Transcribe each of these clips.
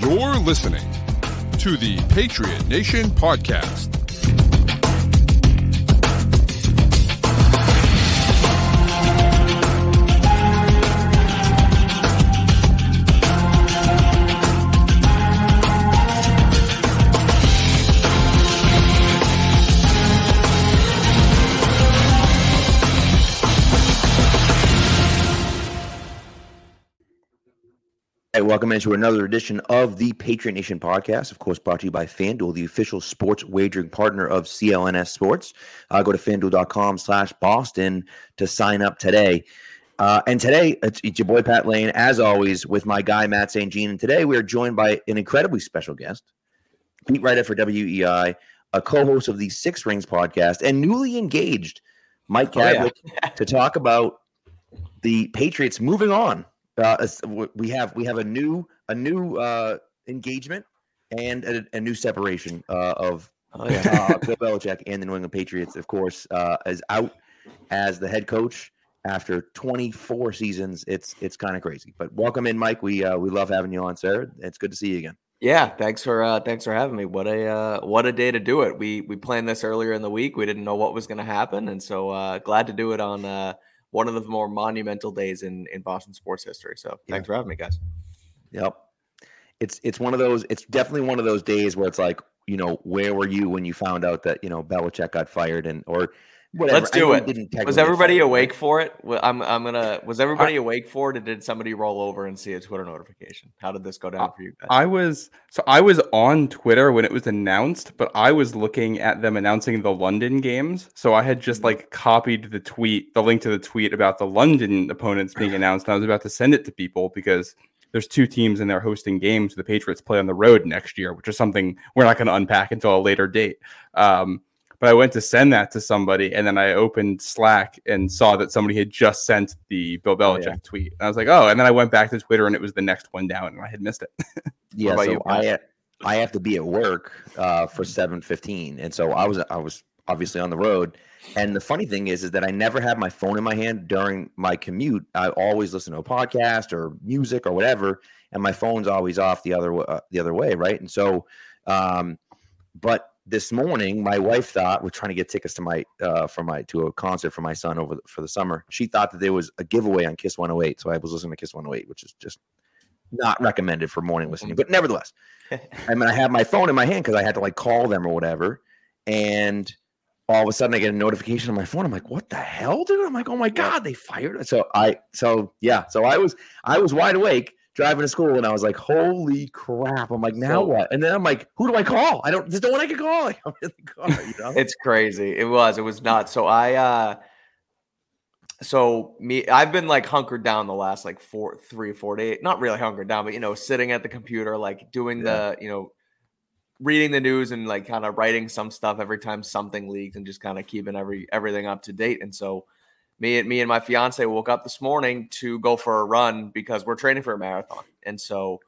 You're listening to the Patriot Nation Podcast. Hey, welcome into another edition of the Patriot Nation podcast. Of course, brought to you by FanDuel, the official sports wagering partner of CLNS Sports. Uh, go to fanduel.com slash Boston to sign up today. Uh, and today, it's, it's, your boy Pat Lane, as always, with my guy Matt St. Jean. And today we are joined by an incredibly special guest, beat writer for WEEI, a co host of the Six Rings podcast, and newly engaged Mike Kadlick oh, yeah. to talk about the Patriots moving on uh, we have we have a new a new uh, engagement and a, a new separation uh, of oh, yeah. uh, Bill Belichick and the New England Patriots. Of course, uh, is out as the head coach after 24 seasons. It's it's kind of crazy. But welcome in, Mike. We uh, we love having you on, sir. It's good to see you again. Yeah, thanks for uh, thanks for having me. What a uh, what a day to do it. We we planned this earlier in the week. We didn't know what was going to happen, and so uh, glad to do it on uh, one of the more monumental days in in Boston sports history. So yeah. thanks for having me, guys. Yep. It's it's one of those. It's definitely one of those days where it's like, you know, where were you when you found out that you know Belichick got fired and or Whatever. Let's do it. Was everybody awake for it? I'm I'm gonna. Was everybody I, awake for it, or did somebody roll over and see a Twitter notification? How did this go down for you guys? I was so I was on Twitter when it was announced, but I was looking at them announcing the London games. So I had just mm-hmm. like copied the tweet, the link to the tweet about the London opponents being announced. I was about to send it to people because there's two teams and they're hosting games. The Patriots play on the road next year, which is something we're not going to unpack until a later date. Um, but I went to send that to somebody, and then I opened Slack and saw that somebody had just sent the Bill Belichick oh, yeah. tweet. And I was like, oh, and then I went back to Twitter, and it was the next one down, and I had missed it. yeah, so you? I I have to be at work uh, for seven fifteen, and so I was I was obviously on the road. And the funny thing is, is that I never had my phone in my hand during my commute. I always listen to a podcast or music or whatever, and my phone's always off the other uh, the other way, right? And so, um, but this morning, my wife thought we're trying to get tickets to my uh, for my to a concert for my son over the, for the summer. She thought that there was a giveaway on Kiss 108, so I was listening to Kiss 108, which is just not recommended for morning listening. But nevertheless, I mean, I have my phone in my hand because I had to like call them or whatever, and all of a sudden I get a notification on my phone. I'm like, what the hell, dude? I'm like, oh my god, they fired. So I, so yeah, so I was I was wide awake driving to school and I was like, holy crap. I'm like, now so, what? And then I'm like, who do I call? I don't, there's no one I can call. Like, I'm in the car, you know? it's crazy. It was, it was not. So I, uh, so me, I've been like hunkered down the last like four, three, four days, not really hunkered down, but you know, sitting at the computer, like doing yeah. the, you know, reading the news and like kind of writing some stuff every time something leaks and just kind of keeping every, everything up to date. And so, me and me and my fiance woke up this morning to go for a run because we're training for a marathon. And so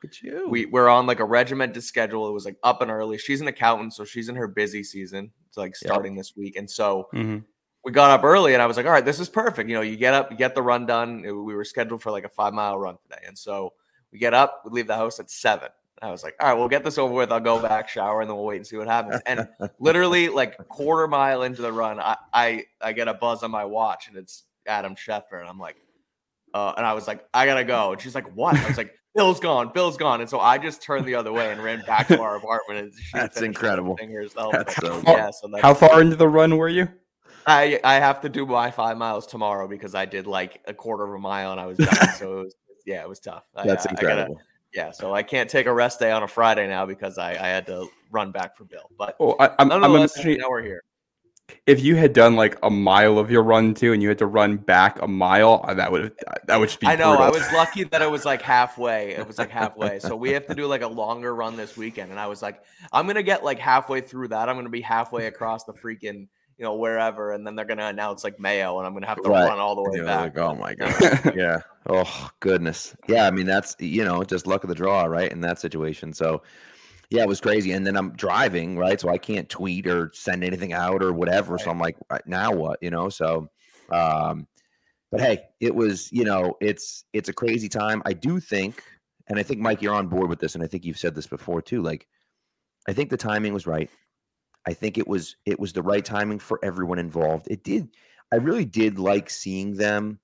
we we're on like a regimented schedule. It was like up and early. She's an accountant, so she's in her busy season. It's like starting yep. this week. And so mm-hmm. we got up early and I was like, all right, this is perfect. You know, you get up, you get the run done. we were scheduled for like a five mile run today. And so we get up, we leave the house at seven. I was like, all right, we'll get this over with. I'll go back, shower, and then we'll wait and see what happens. And literally, like quarter mile into the run, I, I I get a buzz on my watch, and it's Adam Schefter, and I'm like, uh, and I was like, I gotta go. And she's like, what? I was like, Bill's gone, Bill's gone. And so I just turned the other way and ran back to our apartment. And that's incredible. Fingers. That's like, so, yeah, so how far into the run were you? I I have to do my five miles tomorrow because I did like a quarter of a mile and I was done. so it was yeah, it was tough. That's I, incredible. I gotta, yeah, so I can't take a rest day on a Friday now because I, I had to run back for Bill. But oh, I, am I'm, I'm now we're here. if you had done like a mile of your run too, and you had to run back a mile, uh, that would that would be. I know. brutal. I was lucky that it was like halfway. It was like halfway. So we have to do like a longer run this weekend, and I was like, I'm gonna get like halfway through that. I'm gonna be halfway across the freaking you know wherever, and then they're gonna announce like Mayo, and I'm gonna have to Right. run all the way back. like, oh my god. yeah. Oh goodness. Yeah. I mean, that's you know just luck of the draw, right? In that situation. So, yeah, it was crazy. And then I'm driving, right? So I can't tweet or send anything out or whatever. So I'm like, "Right, now what? You know. So, um, but hey, it was you know it's it's a crazy time. I do think, and I think Mike, you're on board with this, and I think you've said this before too. Like, I think the timing was right. I think it was it was the right timing for everyone involved. It did. I really did like seeing them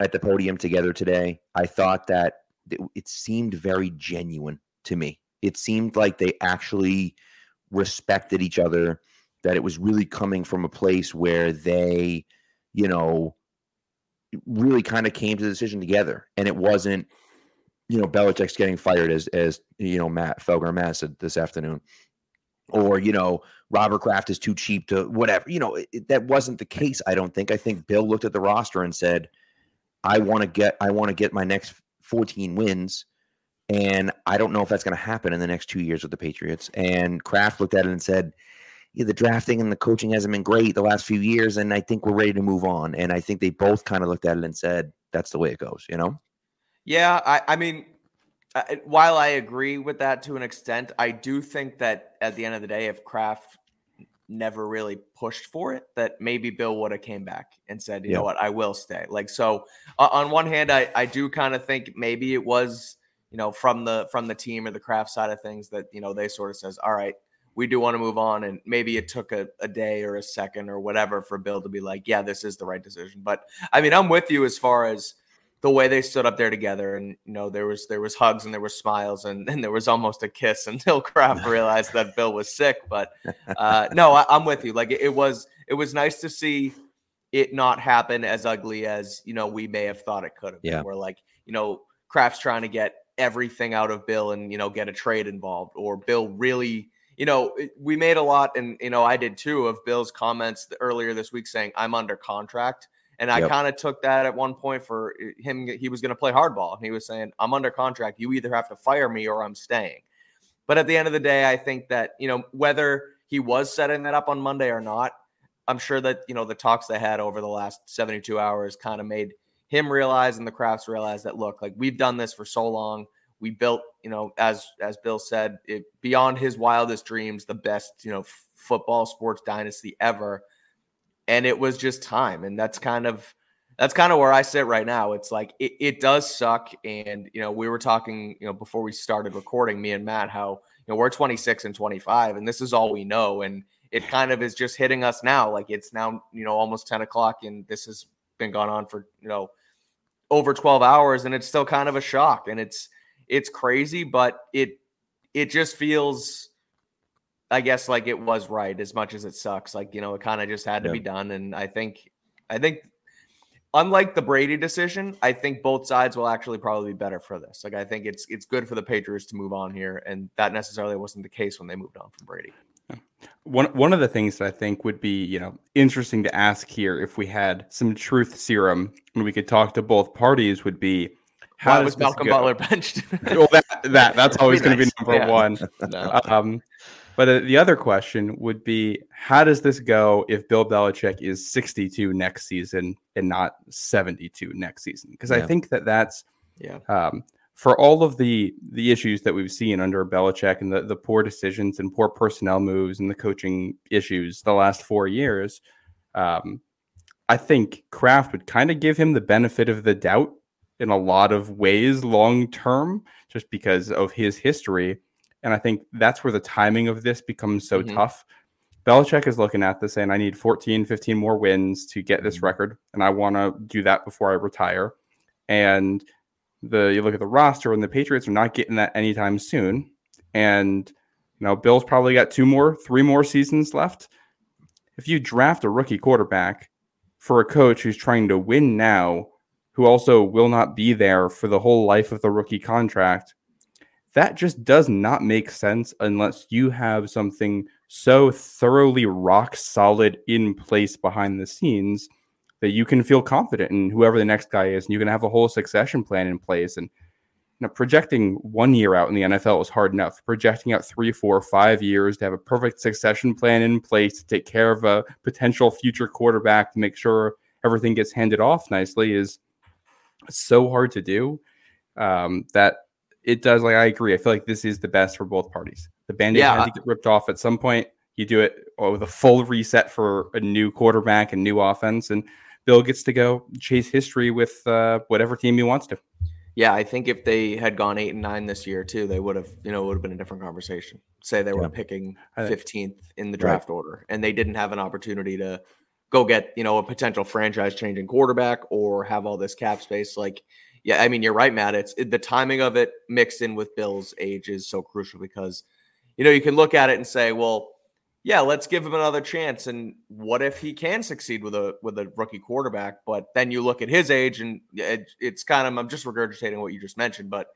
at the podium together today. I thought that it, seemed very genuine to me. It seemed like they actually respected each other. That it was really coming from a place where they, you know, really kind of came to the decision together, and it wasn't, you know, Belichick's getting fired as as you know Matt Felger Matt said this afternoon, or you know Robert Kraft is too cheap to whatever. You know, it, that wasn't the case. I don't think. I think Bill looked at the roster and said, "I want to get, I want to get my next 14 wins." And I don't know if that's going to happen in the next two years with the Patriots. And Kraft looked at it and said, yeah, the drafting and the coaching hasn't been great the last few years, and I think we're ready to move on. And I think they both kind of looked at it and said, "That's the way it goes," you know. Yeah, I, I mean, while I agree with that to an extent, I do think that at the end of the day, if Kraft never really pushed for it, that maybe Bill would have came back and said, you Yeah. know what, I will stay. Like so, uh, on one hand, I I do kind of think maybe it was you know from the from the team or the Kraft side of things that you know they sort of says, all right. We do want to move on, and maybe it took a, a day or a second or whatever for Bill to be like, "Yeah, this is the right decision." But I mean, I'm with you as far as the way they stood up there together and you know there was there was hugs and there was smiles and, and there was almost a kiss until Kraft realized that Bill was sick but uh, no I, I'm with you like it, it was it was nice to see it not happen as ugly as you know we may have thought it could have been Yeah. where like you know Kraft's trying to get everything out of Bill and you know get a trade involved or Bill really you know we made a lot and you know I did too of Bill's comments earlier this week saying I'm under contract and I Yep. kind of took that at one point for uh, him. He was going to play hardball. And he was saying, I'm under contract. You either have to fire me or I'm staying. But at the end of the day, I think that, you know, whether he was setting that up on Monday or not, I'm sure that, you know, the talks they had over the last 72 hours kind of made him realize and the Krafts realize that, look, like we've done this for so long. We built, you know, as as Bill said, it beyond his wildest dreams, the best, you know, f- football sports dynasty ever and it was just time and that's kind of that's kind of where i sit right now. It's like it, it does suck and you know we were talking you know before we started recording me and matt how you know we're 26 and 25 and this is all we know and it kind of is just hitting us now. Like it's now you know almost 10 o'clock and this has been going on for you know over 12 hours and it's still kind of a shock and it's it's crazy but it it just feels I guess like it was right as much as it sucks. Like, you know, it kind of just had to Yeah. be done. And I think, I think, unlike the Brady decision, I think both sides will actually probably be better for this. Like, I think it's it's good for the Patriots to move on here, and that necessarily wasn't the case when they moved on from Brady. One one of the things that I think would be, you know, interesting to ask here if we had some truth serum and we could talk to both parties would be Why was Malcolm go? Butler benched? well, that, that that's always going to be number Yeah. one. no. Um, but uh, the other question would be, how does this go if Bill Belichick is 62 next season and not 72 next season? Because I think that that's Yeah. um, for all of the the issues that we've seen under Belichick and the the poor decisions and poor personnel moves and the coaching issues the last four years. Um, I think Kraft would kind of give him the benefit of the doubt in a lot of ways long term, just because of his history. And I think that's where the timing of this becomes so Mhm. tough. Belichick is looking at this saying, I need 14, 15 more wins to get this Mhm. record, and I want to do that before I retire. And the you look at the roster, and the Patriots are not getting that anytime soon. And you know, Bill's probably got two more, three more seasons left. If you draft a rookie quarterback for a coach who's trying to win now, who also will not be there for the whole life of the rookie contract, that just does not make sense unless you have something so thoroughly rock solid in place behind the scenes that you can feel confident in whoever the next guy is, and you can have a whole succession plan in place. And you know, projecting one year out in the NFL is hard enough. Projecting out three, four, five years to have a perfect succession plan in place to take care of a potential future quarterback to make sure everything gets handed off nicely is so hard to do. Um, that it does. Like I agree. I feel like this is the best for both parties. The band-aid Yeah. had to get ripped off at some point. You do it with a full reset for a new quarterback and new offense, and Bill gets to go chase history with uh, whatever team he wants to. Yeah, I think if they had gone eight and nine this year too, they would have, you know, it would have been a different conversation. Say they were Yeah. picking fifteenth in the Right. draft order, and they didn't have an opportunity to go get, you know, a potential franchise-changing quarterback or have all this cap space. Like, yeah, I mean, you're right, Matt. It's it, the timing of it mixed in with Bill's age is so crucial because, you know, you can look at it and say, well, yeah, let's give him another chance. And what if he can succeed with a with a rookie quarterback? But then you look at his age, and it, it's kind of I'm just regurgitating what you just mentioned, but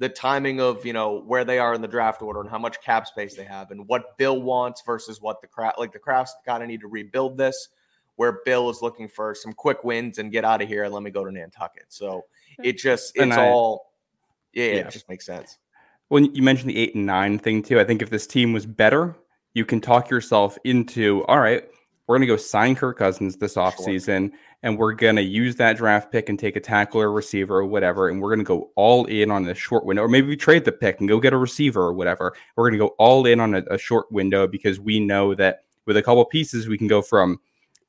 the timing of you know where they are in the draft order and how much cap space they have, and what Bill wants versus what the Kraft like the Krafts kind of need to rebuild this, where Bill is looking for some quick wins and get out of here and let me go to Nantucket. So it just it's I- all yeah, Yeah. it just makes sense. When you mentioned the eight and nine thing too, I think if this team was better, you can talk yourself into all right, we're gonna go sign Kirk Cousins this offseason, and we're gonna use that draft pick and take a tackle or receiver or whatever, and we're gonna go all in on the short window, or maybe we trade the pick and go get a receiver or whatever. We're gonna go all in on a, a short window because we know that with a couple pieces we can go from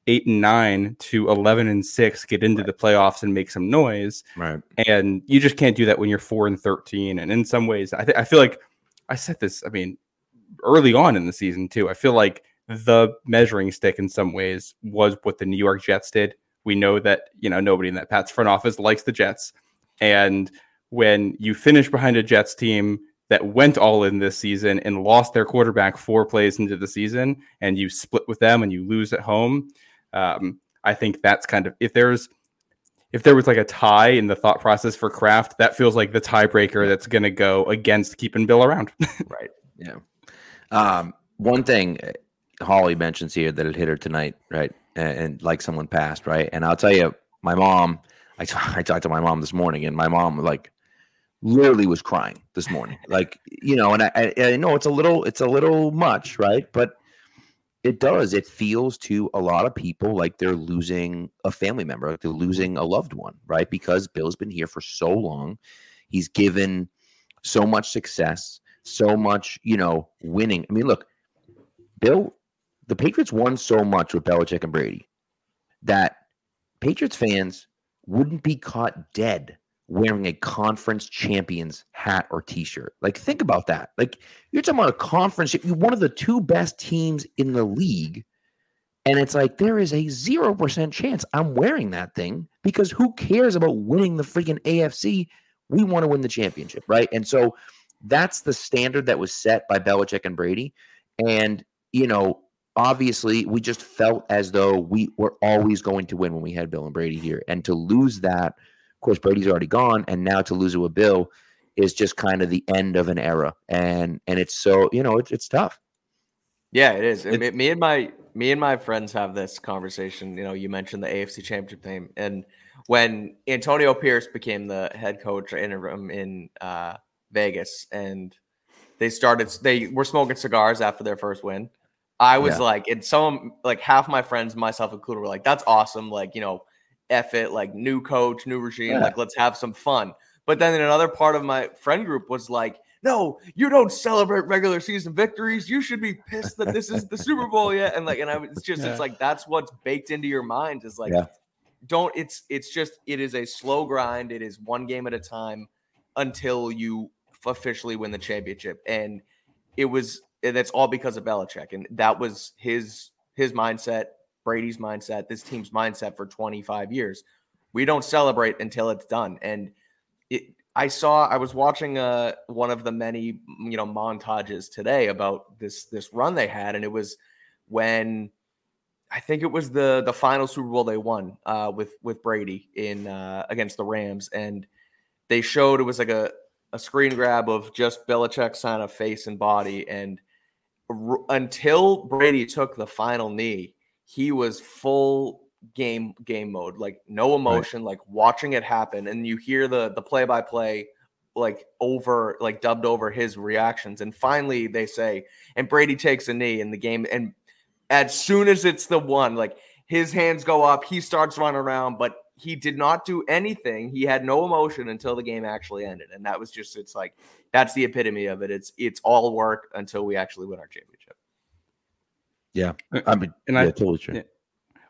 eight and nine to eleven and six, get into the playoffs and make some noise. Right. and you just can't do that when you're four and 13 and in some ways i, th- I feel like i said this i mean early on in the season too i feel like the measuring stick in some ways was what the new york jets did. We know that you know nobody in that pats front office likes the jets. And when you finish behind a jets team that went all in this season and lost their quarterback four plays into the season and you split with them and you lose at home um, i think that's kind of if there's if there was like a tie in the thought process for Kraft, that feels like the tiebreaker that's going to go against keeping Bill around. Right. Yeah. Um, one thing uh, Holly mentions here that it hit her tonight, right? And, and like someone passed, right? And I'll tell you, my mom, I t- I talked to my mom this morning, and my mom like literally was crying this morning, like you know. And I, I, I know it's a little, it's a little much, right? But it does. It feels to a lot of people like they're losing a family member, like they're losing a loved one, right? Because Bill's been here for so long. He's given so much success, so much, you know, winning. I mean, look, Bill, the Patriots won so much with Belichick and Brady that Patriots fans wouldn't be caught dead wearing a conference champions hat or t-shirt. Like think about that. Like you're talking about a conference you're one of the two best teams in the league and it's like there is a 0% chance I'm wearing that thing because who cares about winning the freaking AFC? We want to win the championship, right? And so that's the standard that was set by Belichick and Brady and you know obviously we just felt as though we were always going to win when we had Bill and Brady here and to lose that course, Brady's already gone, and now to lose it with Bill is just kind of the end of an era, and and it's so you know it's it's tough. Yeah, it is. And It's- me, me and my me and my friends have this conversation. You know, you mentioned the AFC Championship game, and when Antonio Pierce became the head coach interim in uh, Vegas, and they started, they were smoking cigars after their first win. I was Yeah. like, and some like half my friends, myself included, were like, "That's awesome!" Like, you know, F it, like new coach, new regime, Yeah. like let's have some fun. But then another part of my friend group was like, no, you don't celebrate regular season victories. You should be pissed that this is the Super Bowl yet. And like, and I was it's just, Yeah. it's like that's what's baked into your mind is like, Yeah. don't. It's it's just it is a slow grind. It is one game at a time until you officially win the championship. And it was that's all because of Belichick, and that was his his mindset, Brady's mindset, this team's mindset for 25 years. We don't celebrate until it's done, and it. I saw I was watching uh one of the many you know montages today about this this run they had, and it was when I think it was the the final Super Bowl they won uh, with with Brady in uh, against the Rams, and they showed it was like a a screen grab of just Belichick's kind of face and body, and r- until Brady took the final knee, he was full game game mode, like no emotion, like watching it happen, and you hear the the play by play like over like dubbed over his reactions and finally they say and Brady takes a knee in the game and as soon as it's the one like his hands go up he starts running around but he did not do anything he had no emotion until the game actually ended and that was just it's like that's the epitome of it it's it's all work until we actually win our championship Yeah, I mean, And yeah, I- totally true. yeah.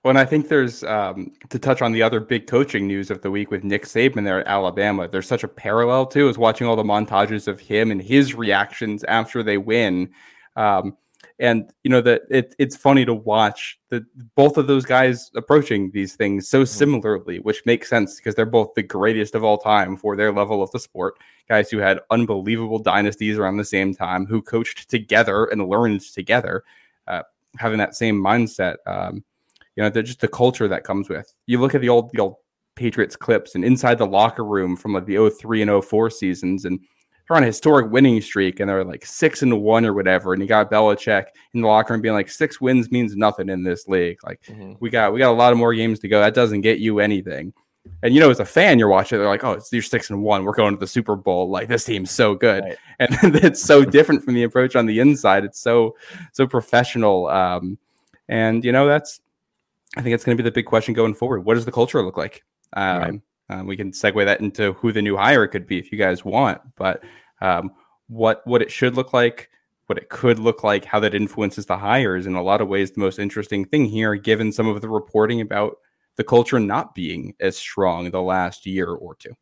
Well, and I think there's um, to touch on the other big coaching news of the week with Nick Saban there at Alabama. There's such a parallel too, is watching all the montages of him and his reactions after they win. Um, and you know that it, it's funny to watch the both of those guys approaching these things so similarly, which makes sense because they're both the greatest of all time for their level of the sport. Guys who had unbelievable dynasties around the same time, who coached together and learned together, uh, having that same mindset. Um, you know, they're just the culture that comes with. You look at the old the old Patriots clips and inside the locker room from like the 03 and 04 seasons, and they're on a historic winning streak and they're like six and one or whatever. And you got Belichick in the locker room being like, six wins means nothing in this league. Like Mhm. we got we got a lot of more games to go. That doesn't get you anything. And you know, as a fan, you're watching, they're like, oh, it's you're six and one. We're going to the Super Bowl. Like this team's so good. Right. And it's so different from the approach on the inside. It's so so professional. Um, and you know, that's I think it's going to be the big question going forward. What does the culture look like? Um, Right. um, we can segue that into who the new hire could be if you guys want, but um, what what it should look like, what it could look like, how that influences the hires. In a lot of ways, the most interesting thing here, given some of the reporting about the culture not being as strong the last year or two.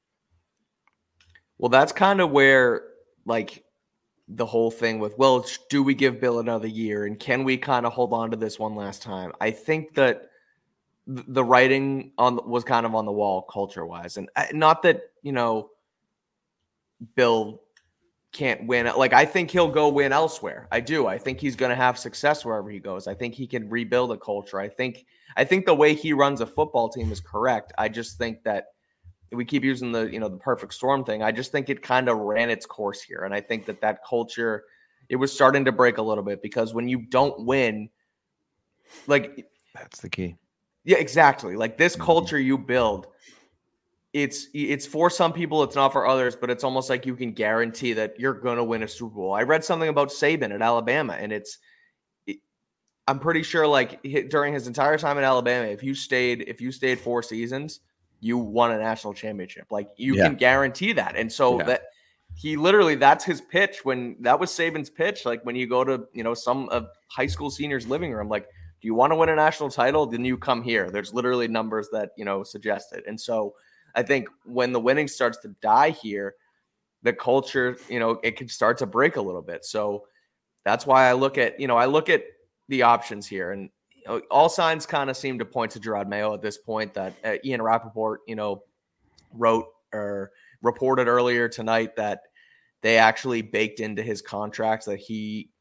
Well, that's kind of where like the whole thing with well, do we give Bill another year and can we kind of hold on to this one last time? I think that the writing on was kind of on the wall culture wise, and uh, not that you know Bill can't win. Like I think he'll go win elsewhere. I do. I think he's going to have success wherever he goes. I think he can rebuild a culture. I think I think the way he runs a football team is correct. I just think that we keep using the you know the perfect storm thing. I just think it kind of ran its course here, and I think that that culture it was starting to break a little bit because when you don't win, like That's the key. yeah, exactly. Like this Mhm. culture you build, it's it's for some people, it's not for others, but it's almost like you can guarantee that you're gonna win a Super Bowl. I read something about Saban at Alabama, and it's it, I'm pretty sure like during his entire time in Alabama, if you stayed if you stayed four seasons, you won a national championship. Like you Yeah. can guarantee that, and so Yeah. that he literally that's his pitch when that was Saban's pitch. Like when you go to you know some of high school seniors' living room, like do you want to win a national title? Then you come here. There's literally numbers that you know suggest it. And so I think when the winning starts to die here, the culture, you know, it can start to break a little bit. So that's why I look at, you know, I look at the options here, and all signs kind of seem to point to Jerod Mayo at this point. That uh, Ian Rapoport, you know, wrote or reported earlier tonight that they actually baked into his contract that he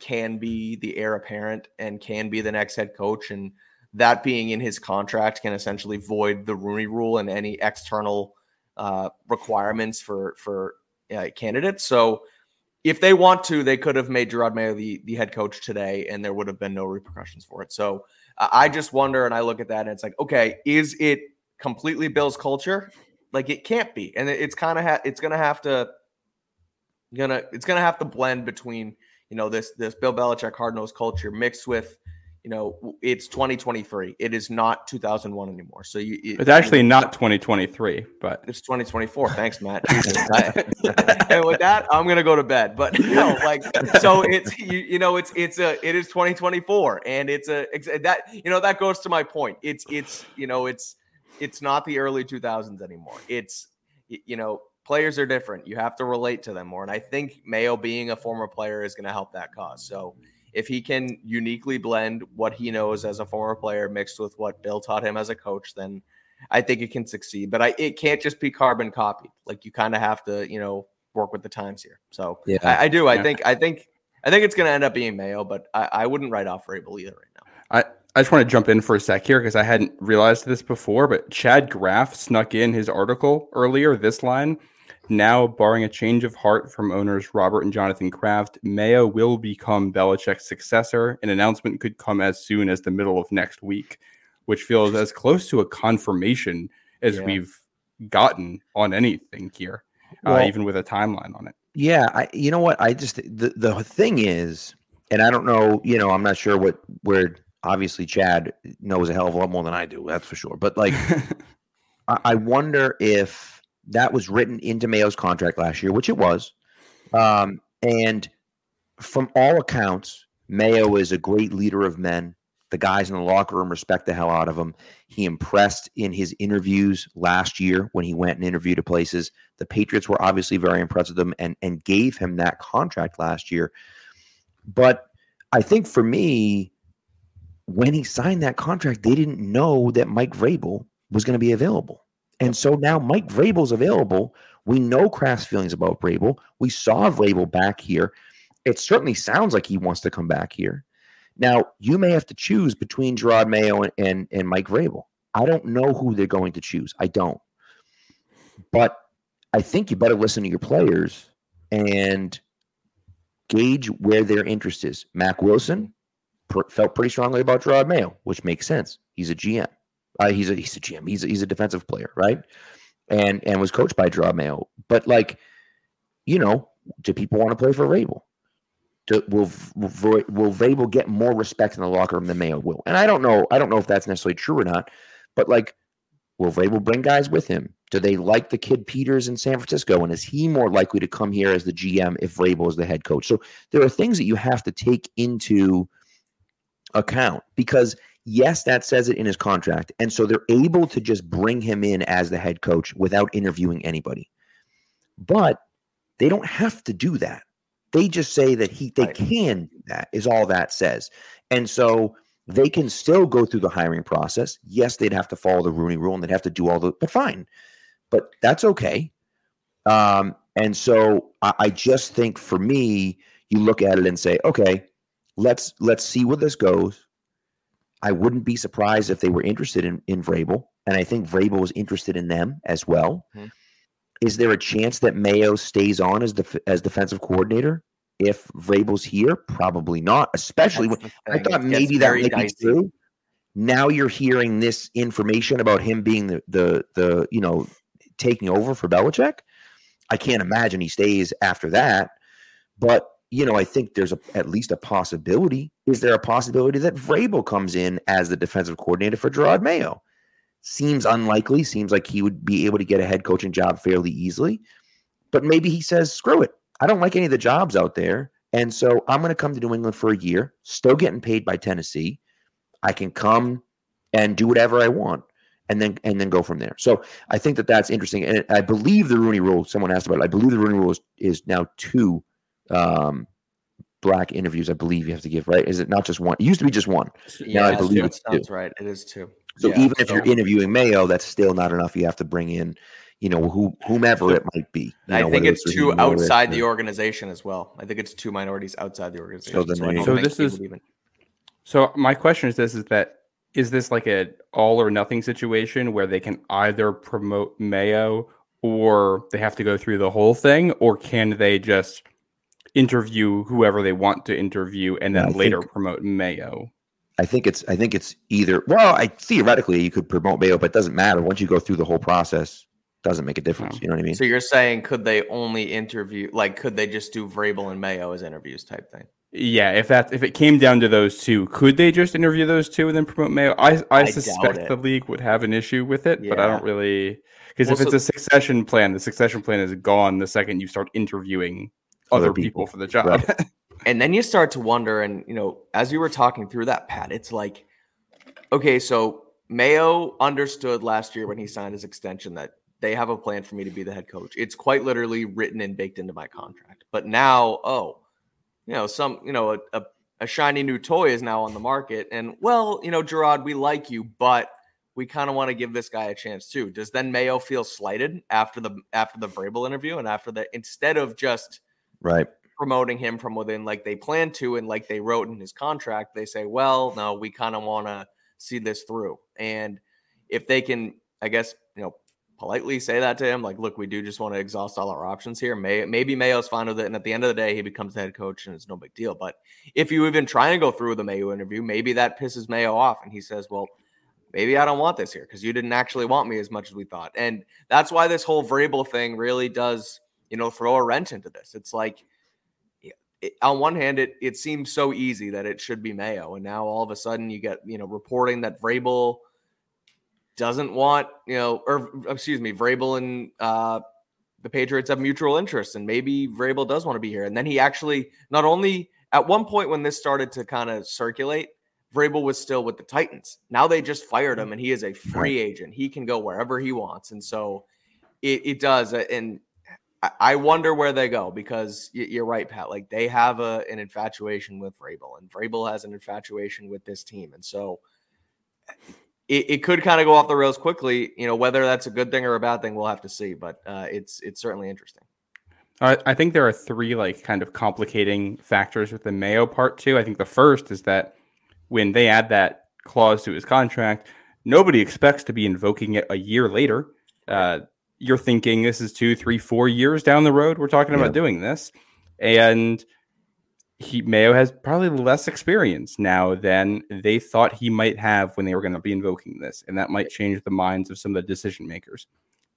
can be the heir apparent and can be the next head coach. And that being in his contract can essentially void the Rooney rule and any external uh, requirements for for uh, candidates. So if they want to, they could have made Jerod Mayo the, the head coach today, and there would have been no repercussions for it. So I just wonder, and I look at that, and it's like, okay, is it completely Bill's culture? Like it can't be, and it- it's kind of ha- it's gonna have to gonna it's gonna have to blend between you know this this Bill Belichick hard nosed culture mixed with you know it's 2023. It is not 2001 anymore. So you it- It's actually not 2023, but it's 2024. Thanks, Matt. And with that, I'm gonna go to bed. But no, like, so it's you, you know, it's it's a it is 2024, and it's a that you know that goes to my point. It's it's you know it's it's not the early 2000s anymore. It's you know players are different. You have to relate to them more, and I think Mayo being a former player is gonna help that cause. So. If he can uniquely blend what he knows as a former player mixed with what Bill taught him as a coach, then I think it can succeed, but I it can't just be carbon copied. Like you kind of have to, you know, work with the times here. So Yeah. I, I do. I Yeah. think I think I think it's going to end up being Mayo, but I, I wouldn't write off Vrabel either right now. I I just want to jump in for a sec here because I hadn't realized this before, but Chad Graff snuck in his article earlier, this line, Now, barring a change of heart from owners Robert and Jonathan Kraft, Mayo will become Belichick's successor. An announcement could come as soon as the middle of next week, which feels as close to a confirmation as Yeah. we've gotten on anything here, uh, even with a timeline on it. Yeah, I you know what I just the the thing is, and I don't know, you know, I'm not sure what where obviously Chad knows a hell of a lot more than I do, that's for sure. But like, I, I wonder if that was written into Mayo's contract last year, which it was, um, and from all accounts, Mayo is a great leader of men. The guys in the locker room respect the hell out of him. He impressed in his interviews last year when he went and interviewed at places. The Patriots were obviously very impressed with him and and gave him that contract last year. But I think for me, when he signed that contract, they didn't know that Mike Vrabel was going to be available. And so now Mike Vrabel's available. We know Kraft's feelings about Vrabel. We saw Vrabel back here. It certainly sounds like he wants to come back here. Now, you may have to choose between Jerod Mayo and, and, and Mike Vrabel. I don't know who they're going to choose. I don't. But I think you better listen to your players and gauge where their interest is. Mack Wilson per, felt pretty strongly about Jerod Mayo, which makes sense. He's a GM. Uh, he's a he's a GM. He's a, he's a defensive player, right? And and was coached by Jerod Mayo. But like, you know, do people want to play for Vrabel? Do, will will will Vrabel get more respect in the locker room than Mayo will? And I don't know. I don't know if that's necessarily true or not. But like, will Vrabel bring guys with him? Do they like the kid Peters in San Francisco? And is he more likely to come here as the GM if Vrabel is the head coach? So there are things that you have to take into account because yes, that says it in his contract. And so they're able to just bring him in as the head coach without interviewing anybody. But they don't have to do that. They just say that he they Right. can do that is all that says. And so they can still go through the hiring process. Yes, they'd have to follow the Rooney rule and they'd have to do all the but fine. But that's okay. Um, and so I, I just think for me, you look at it and say, okay, let's let's see where this goes. I wouldn't be surprised if they were interested in in Vrabel, and I think Vrabel was interested in them as well. Mhm. Is there a chance that Mayo stays on as def- as defensive coordinator if Vrabel's here? Probably not. Especially That's the I thought maybe that might be dicey. true. Now you're hearing this information about him being the the the you know taking over for Belichick. I can't imagine he stays after that. But you know, I think there's a, at least a possibility. Is there a possibility that Vrabel comes in as the defensive coordinator for Jerod Mayo? Seems unlikely. Seems like he would be able to get a head coaching job fairly easily. But maybe he says, "Screw it! I don't like any of the jobs out there, and so I'm going to come to New England for a year, still getting paid by Tennessee. I can come and do whatever I want." And then and then go from there. So I think that that's interesting, and I believe the Rooney Rule. Someone asked about it. I believe the Rooney Rule is, is now two um, black interviews. I believe you have to give. Right? Is it not just one? It used to be just one. Yeah, I it believe it's sounds right. It is too. So Yeah, even if you're interviewing Mayo, that's still not enough. You have to bring in, you know, who whomever it might be. you I know, think it's two outside or- the organization as well. I think it's two minorities outside the organization. then I they- So this is- even- So my question is this: is that is this like a all or nothing situation where they can either promote Mayo or they have to go through the whole thing, or can they just interview whoever they want to interview and then I later think- promote Mayo? I think it's I think it's either well, I theoretically you could promote Mayo, but it doesn't matter. Once you go through the whole process, doesn't make a difference. No. You know what I mean? So you're saying could they only interview like could they just do Vrabel and Mayo as interviews type thing? Yeah, if that if it came down to those two, could they just interview those two and then promote Mayo? I I, I suspect the league would have an issue with it, but I don't really because Well, if it's so- a succession plan, the succession plan is gone the second you start interviewing Other other, people. people. for the job. Right. And then you start to wonder, and you know, as you were talking through that, Pat, it's like, okay, so Mayo understood last year when he signed his extension that they have a plan for me to be the head coach. It's quite literally written and baked into my contract. But now, oh, you know, some, you know, a, a, a shiny new toy is now on the market. And well, you know, Jerod, we like you, but we kind of want to give this guy a chance too. Does then Mayo feel slighted after the after the Vrabel interview and after the instead of just right. promoting him from within like they plan to and like they wrote in his contract they say well no we kind of want to see this through and if they can i guess you know politely say that to him, like, look, we do just want to exhaust all our options here. May, maybe Mayo's fine with it. And at the end of the day, he becomes the head coach and it's no big deal. But if you even try and go through the Mayo interview, maybe that pisses Mayo off. And he says, well, maybe I don't want this here because you didn't actually want me as much as we thought. And that's why this whole Vrabel thing really does, you know, throw a wrench into this. It's like, it, on one hand, it it seems so easy that it should be Mayo, and now all of a sudden you get you know reporting that Vrabel doesn't want you know, or excuse me, Vrabel and uh, the Patriots have mutual interests, and maybe Vrabel does want to be here. And then he actually not only at one point when this started to kind of circulate, Vrabel was still with the Titans. Now they just fired him, and he is a free agent. He can go wherever he wants, and so it, it does. Uh, and I wonder where they go because you're right, Pat. Like they have a, an infatuation with Vrabel, and Vrabel has an infatuation with this team, and so it, it could kind of go off the rails quickly. You know, whether that's a good thing or a bad thing, we'll have to see. But uh, it's it's certainly interesting. I think there are three like kind of complicating factors with the Mayo part too. I think the first is that when they add that clause to his contract, nobody expects to be invoking it a year later. Uh, you're thinking this is two, three, four years down the road. We're talking yeah. about doing this, and he Mayo has probably less experience now than they thought he might have when they were going to be invoking this, and that might change the minds of some of the decision makers.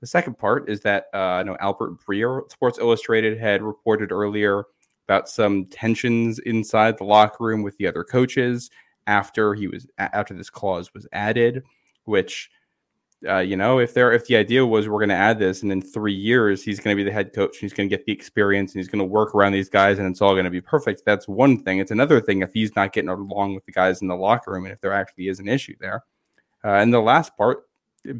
The second part is that uh, I know Albert Breer, Sports Illustrated, had reported earlier about some tensions inside the locker room with the other coaches after he was after this clause was added, which uh, you know, if there if the idea was we're going to add this and in three years he's going to be the head coach and he's going to get the experience and he's going to work around these guys and it's all going to be perfect. That's one thing. It's another thing if he's not getting along with the guys in the locker room and if there actually is an issue there. Uh, and the last part,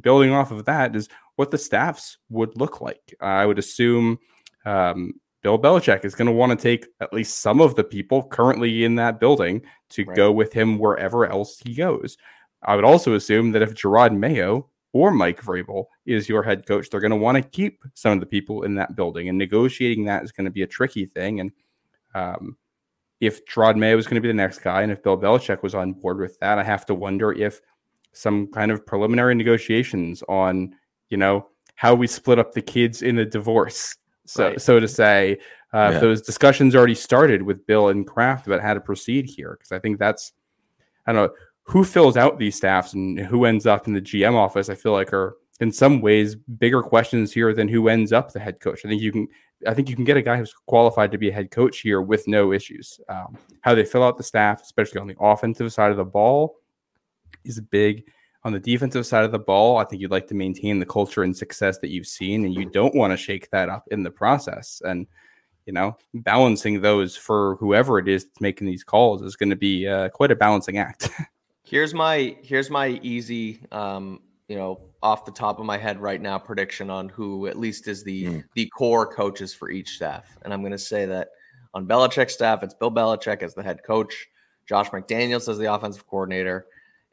building off of that, is what the staffs would look like. Uh, I would assume um, Bill Belichick is going to want to take at least some of the people currently in that building to right. go with him wherever else he goes. I would also assume that if Jerod Mayo or Mike Vrabel is your head coach, they're going to want to keep some of the people in that building, and negotiating that is going to be a tricky thing. And um, if Jerod Mayo was going to be the next guy, and if Bill Belichick was on board with that, I have to wonder if some kind of preliminary negotiations on, you know, how we split up the kids in the divorce, so right. so to say, uh, yeah. those discussions already started with Bill and Kraft about how to proceed here, because I think that's, I don't know who fills out these staffs and who ends up in the GM office, I feel like are in some ways bigger questions here than who ends up the head coach. I think you can I think you can get a guy who's qualified to be a head coach here with no issues. Um, how they fill out the staff, especially on the offensive side of the ball, is big. On the defensive side of the ball, I think you'd like to maintain the culture and success that you've seen, and you don't want to shake that up in the process. And you know, balancing those for whoever it is that's making these calls is going to be uh, quite a balancing act. Here's my here's my easy um, you know, off the top of my head right now prediction on who at least is the mm. the core coaches for each staff. And I'm going to say that on Belichick's staff, it's Bill Belichick as the head coach, Josh McDaniels as the offensive coordinator,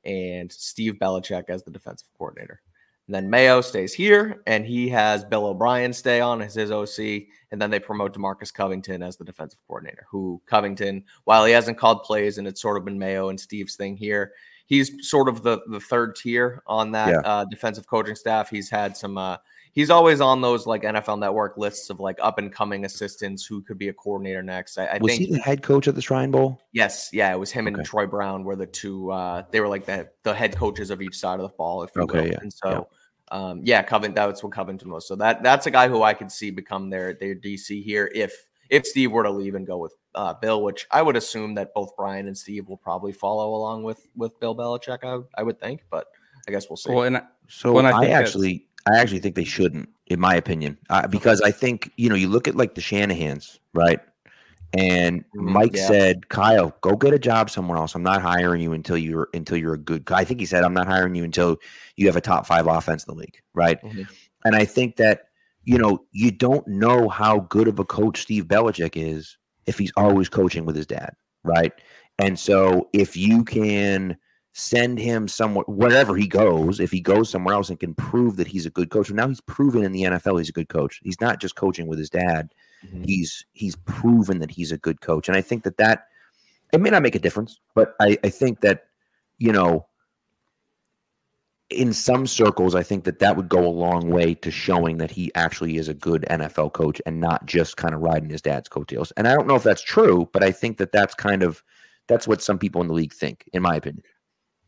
and Steve Belichick as the defensive coordinator. And then Mayo stays here, and he has Bill O'Brien stay on as his OC, and then they promote DeMarcus Covington as the defensive coordinator. Who Covington, while he hasn't called plays, and it's sort of been Mayo and Steve's thing here, he's sort of the the third tier on that yeah. uh, defensive coaching staff. He's had some. Uh, he's always on those like NFL Network lists of like up and coming assistants who could be a coordinator next. I, I was think he the head coach at the Shrine Bowl? Yes, yeah, it was him okay. and Troy Brown were the two. Uh, they were like the the head coaches of each side of the ball, if you okay, will. Yeah, and so. Yeah um, yeah, Covington. That's what Covington was. So that that's a guy who I could see become their their DC here if if Steve were to leave and go with uh, Bill, which I would assume that both Brian and Steve will probably follow along with with Bill Belichick. I, I would think, but I guess we'll see. Well, and I, so when I, I actually I actually think they shouldn't, in my opinion, uh, because I think you know you look at like the Shanahan's right. And mm-hmm, Mike yeah. said, "Kyle, go get a job somewhere else. I'm not hiring you until you're until you're a good." I think he said, "I'm not hiring you until you have a top five offense in the league." Right. Mm-hmm. And I think that you know you don't know how good of a coach Steve Belichick is if he's always coaching with his dad. Right. And so if you can send him somewhere wherever he goes, if he goes somewhere else and can prove that he's a good coach, now he's proven in the NFL he's a good coach. He's not just coaching with his dad Mm-hmm. He's he's proven that he's a good coach, and I think that that it may not make a difference, but I, I think that you know in some circles, I think that that would go a long way to showing that he actually is a good NFL coach and not just kind of riding his dad's coattails. And I don't know if that's true, but I think that that's kind of that's what some people in the league think, in my opinion.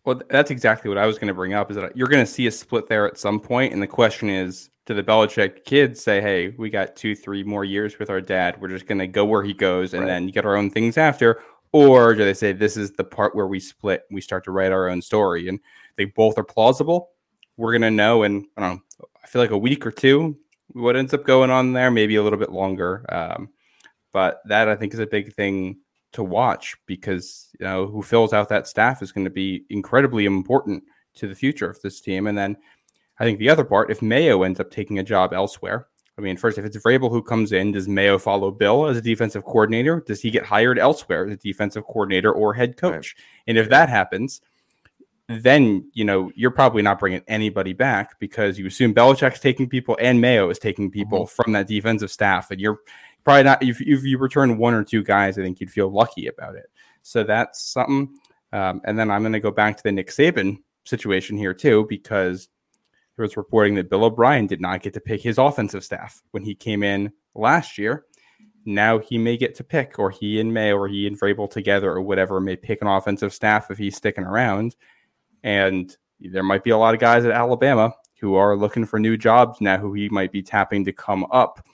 Well, that's exactly what I was going to bring up. Is that you're going to see a split there at some point, and the question is, do the Belichick kids say, "Hey, we got two, three more years with our dad. We're just going to go where he goes, and right. then get our own things after," or do they say, "This is the part where we split. We start to write our own story," and they both are plausible. We're going to know in I don't know. I feel like a week or two what ends up going on there, maybe a little bit longer. Um, but that I think is a big thing to watch because you know who fills out that staff is going to be incredibly important to the future of this team. And then I think the other part, if Mayo ends up taking a job elsewhere, I mean, first, if it's Vrabel who comes in, does Mayo follow Bill as a defensive coordinator? Does he get hired elsewhere as a defensive coordinator or head coach? Right. And if that happens, then you know you're probably not bringing anybody back because you assume Belichick's taking people and Mayo is taking people mm-hmm. from that defensive staff, and you're probably not if, if you return one or two guys, I think you'd feel lucky about it. So that's something. Um, and then I'm going to go back to the Nick Saban situation here too, because there was reporting that Bill O'Brien did not get to pick his offensive staff when he came in last year. Now he may get to pick, or he and May, or he and Vrabel together, or whatever, may pick an offensive staff if he's sticking around. And there might be a lot of guys at Alabama who are looking for new jobs now who he might be tapping to come up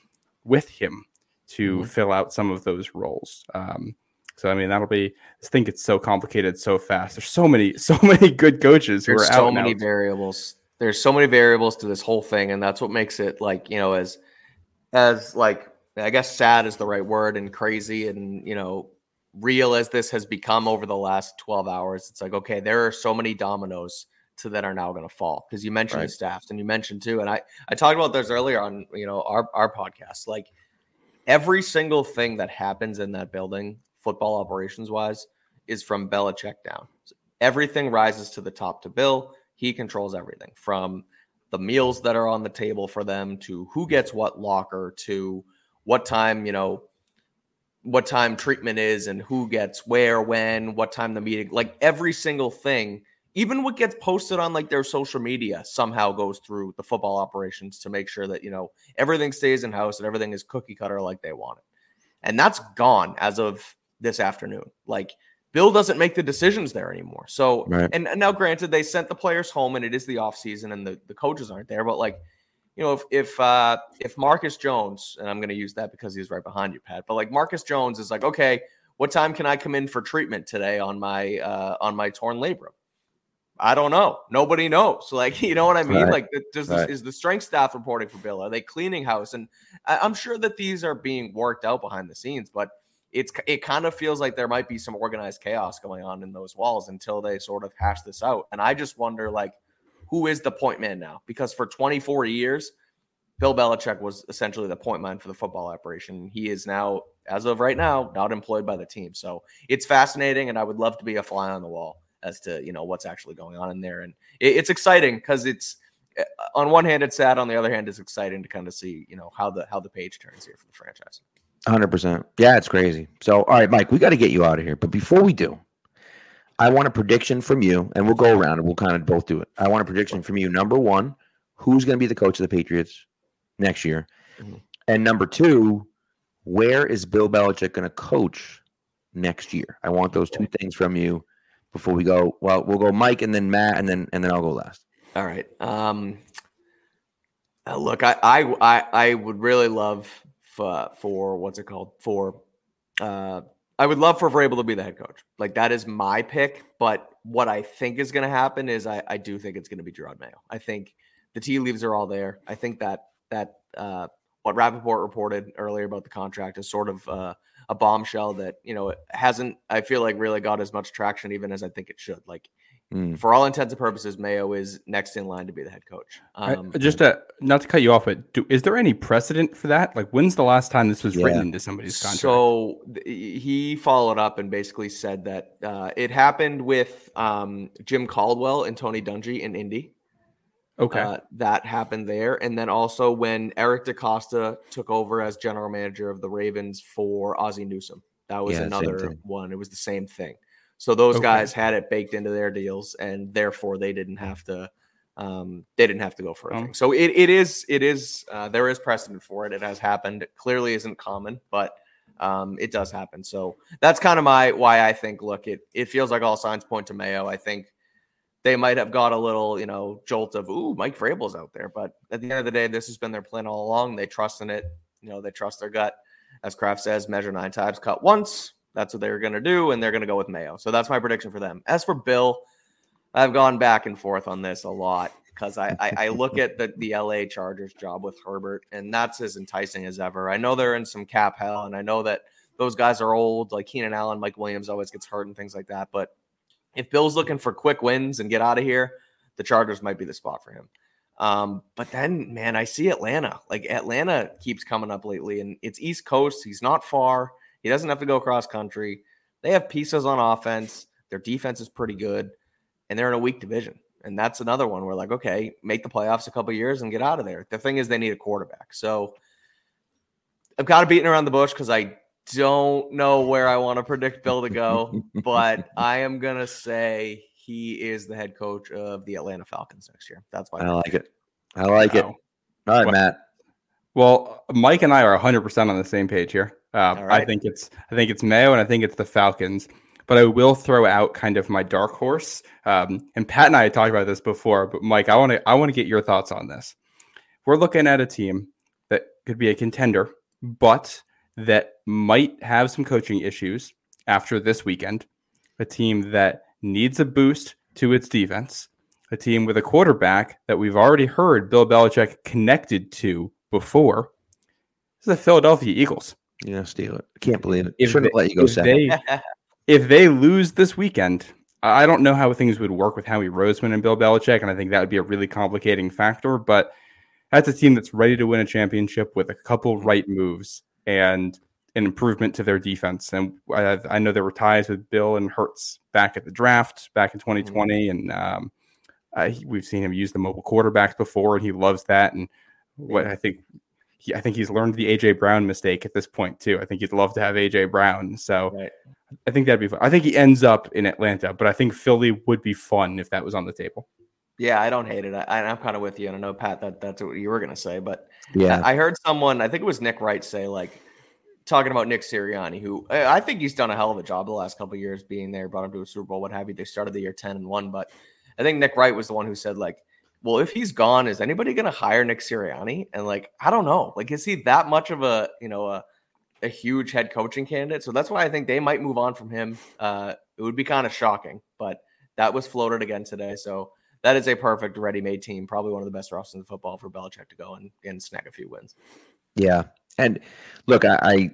with him to mm-hmm. fill out some of those roles. Um, so I mean that'll be. I think it's so complicated so fast. There's so many, so many good coaches who There's are so many now. variables. There's so many variables to this whole thing, and that's what makes it like you know as as like I guess sad is the right word, and crazy, and you know real as this has become over the last 12 hours. It's like okay, there are so many dominoes to that are now going to fall because you mentioned right. the staffs and you mentioned too, and I I talked about this earlier on you know our our podcast like every single thing that happens in that building, football operations wise, is from Belichick down. Everything rises to the top to Bill. He controls everything from the meals that are on the table for them to who gets what locker to what time, you know, what time treatment is and who gets where, when, what time the meeting, like every single thing even what gets posted on like their social media somehow goes through the football operations to make sure that you know everything stays in house and everything is cookie cutter like they want it. And that's gone as of this afternoon. Like bill doesn't make the decisions there anymore. So right. and, and, now granted they sent the players home and it is the off season and the, the coaches aren't there but like you know if if uh if marcus jones and i'm going to use that because he's right behind you pat but like marcus jones is like okay what time can i come in for treatment today on my uh on my torn labrum I don't know. Nobody knows. Like, you know what I mean? Right. Like, does right. is the strength staff reporting for Bill? Are they cleaning house? And I'm sure that these are being worked out behind the scenes, but it's it kind of feels like there might be some organized chaos going on in those walls until they sort of hash this out. And I just wonder, like, who is the point man now? Because for 24 years, Bill Belichick was essentially the point man for the football operation. He is now, as of right now, not employed by the team. So it's fascinating, and I would love to be a fly on the wall as to you know what's actually going on in there, and it, it's exciting because it's eh, on one hand it's sad, on the other hand it's exciting to kind of see you know how the how the page turns here for the franchise. Hundred percent, yeah, it's crazy. So, all right, Mike, we got to get you out of here, but before we do, I want a prediction from you, and we'll go around and we'll kind of both do it. I want a prediction from you. Number one, who's going to be the coach of the Patriots next year? Mm-hmm. And number two, where is Bill Belichick going to coach next year? I want those two things from you before we go? Well, we'll go Mike and then Matt and then and then I'll go last. All right. Um, uh, look, I, I I would really love for, for what's it called for. Uh, I would love for Vrabel to be the head coach. Like that is my pick. But what I think is going to happen is I, I do think it's going to be Jerod Mayo. I think the tea leaves are all there. I think that that uh, what Rapoport reported earlier about the contract is sort of uh, a bombshell that you know hasn't I feel like really got as much traction even as I think it should. Like mm. for all intents and purposes, Mayo is next in line to be the head coach. Um, I, just to, not to cut you off, but do, is there any precedent for that? Like when's the last time this was yeah. written into somebody's contract? So th- he followed up and basically said that uh, it happened with um, Jim Caldwell and Tony Dungy in Indy. Okay. Uh, that happened there. And then also when Eric DeCosta took over as general manager of the Ravens for Ozzie Newsome. That was yeah, another one. It was the same thing. So those okay. guys had it baked into their deals, and therefore they didn't have to Um, they didn't have to go for a Oh. thing. So it, it is it is uh, there is precedent for it. It has happened. It clearly isn't common, but um, it does happen. So that's kind of my why I think. Look, it it feels like all signs point to Mayo. I think they might have got a little you know jolt of ooh Mike Vrabel's out there, but at the end of the day, this has been their plan all along. They trust in it. You know they trust their gut. As Kraft says, measure nine times, cut once. That's what they're going to do, and they're going to go with Mayo. So that's my prediction for them. As for Bill, I've gone back and forth on this a lot because I, I, I look at the, the LA Chargers job with Herbert, and that's as enticing as ever. I know they're in some cap hell, and I know that those guys are old, like Keenan Allen, Mike Williams always gets hurt and things like that. But if Bill's looking for quick wins and get out of here, the Chargers might be the spot for him. Um, but then, man, I see Atlanta. Like Atlanta keeps coming up lately, and it's East Coast. He's not far. He doesn't have to go cross country. They have pieces on offense. Their defense is pretty good, and they're in a weak division. And that's another one where, like, okay, make the playoffs a couple years and get out of there. The thing is, they need a quarterback. So I've got to beating around the bush because I don't know where I want to predict Bill to go, but I am gonna say he is the head coach of the Atlanta Falcons next year. That's why I like it. I like it. All right, Well- Matt. Well, Mike and I are 100% on the same page here. Uh, All I think it's I think it's Mayo and I think it's the Falcons. But I will throw out kind of my dark horse. Um, and Pat and I had talked about this before, but Mike, I want to I want to get your thoughts on this. We're looking at a team that could be a contender, but that might have some coaching issues after this weekend. A team that needs a boost to its defense. A team with a quarterback that we've already heard Bill Belichick connected to before. This is the Philadelphia Eagles. Yeah, steal it. Can't believe it. If Shouldn't they- let you go if they, if they lose this weekend, I don't know how things would work with Howie Roseman and Bill Belichick, and I think that would be a really complicating factor. But that's a team that's ready to win a championship with a couple right moves and an improvement to their defense. And I, I know there were ties with Bill and Hurts back at the draft back in 2020, and um, we've seen him use the mobile quarterbacks before, and he loves that. And what I think. He, I think he's learned the AJ Brown mistake at this point too. I think he'd love to have AJ Brown. So Right. I think that'd be fun. I think he ends up in Atlanta, but I think Philly would be fun if that was on the table. Yeah, I don't hate it. I, I'm kind of with you. And I know Pat that that's what you were gonna say, but Yeah. I heard someone, I think it was Nick Wright, say like talking about Nick Sirianni, who I I think he's done a hell of a job the last couple of years being there, brought him to a Super Bowl, what have you. They started the year 10 and 1, but I think Nick Wright was the one who said, like, well, if he's gone, is anybody gonna hire Nick Sirianni? And like, I don't know. Like, is he that much of a you know a a huge head coaching candidate? So that's why I think they might move on from him. Uh it would be kind of shocking, but that was floated again today. So that is a perfect ready-made team, probably one of the best rosters in football for Belichick to go and, and snag a few wins. Yeah, and look, I, I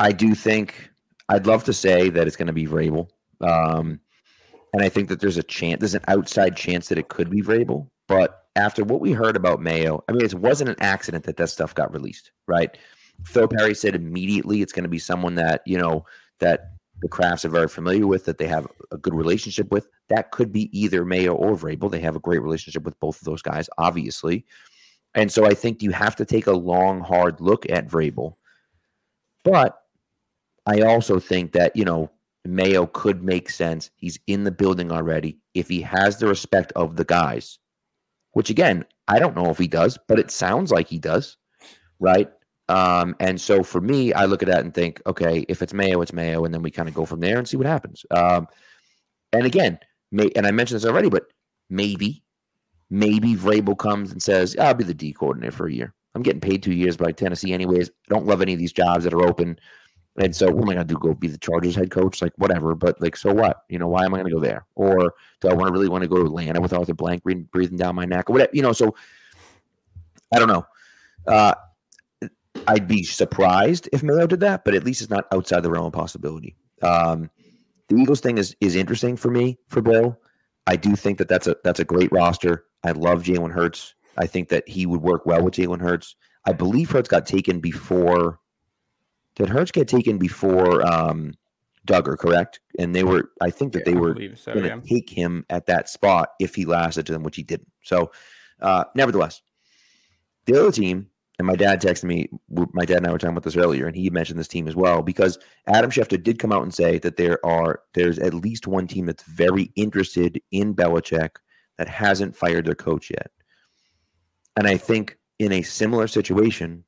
I do think I'd love to say that it's going to be Vrabel, um, and I think that there's a chance, there's an outside chance that it could be Vrabel. But after what we heard about Mayo, I mean, it wasn't an accident that that stuff got released, right? Phil Perry said immediately it's going to be someone that you know that the Krafts are very familiar with, that they have a good relationship with. That could be either Mayo or Vrabel. They have a great relationship with both of those guys, obviously. And so I think you have to take a long, hard look at Vrabel. But I also think that, you know, Mayo could make sense. He's in the building already. If he has the respect of the guys, which again, I don't know if he does, but it sounds like he does, right? Um, and so for me, I look at that and think, okay, if it's Mayo, it's Mayo, and then we kind of go from there and see what happens. Um, and again, may, and I mentioned this already, but maybe, maybe Vrabel comes and says, "I'll be the D coordinator for a year. I'm getting paid two years by Tennessee, anyways. I don't love any of these jobs that are open, and so what am I going to do? Go be the Chargers head coach? Like whatever. But like, so what? You know, why am I going to go there? Or do I want to really want to go to Atlanta with Arthur Blank breathing, down my neck or whatever? You know, so I don't know. Uh, I'd be surprised if Mayo did that, but at least it's not outside the realm of possibility. Um, the Eagles thing is is interesting for me for Bill. I do think that that's a that's a great roster. I love Jalen Hurts. I think that he would work well with Jalen Hurts. I believe Hurts got taken before. Did Hurts get taken before um, Dugger? Correct, and they were. I think that they were so. going to Yeah. take him at that spot if he lasted to them, which he didn't. So, uh, nevertheless, the other team, and my dad texted me. My dad and I were talking about this earlier, and he mentioned this team as well because Adam Schefter did come out and say that there are there's at least one team that's very interested in Belichick that hasn't fired their coach yet. And I think in a similar situation,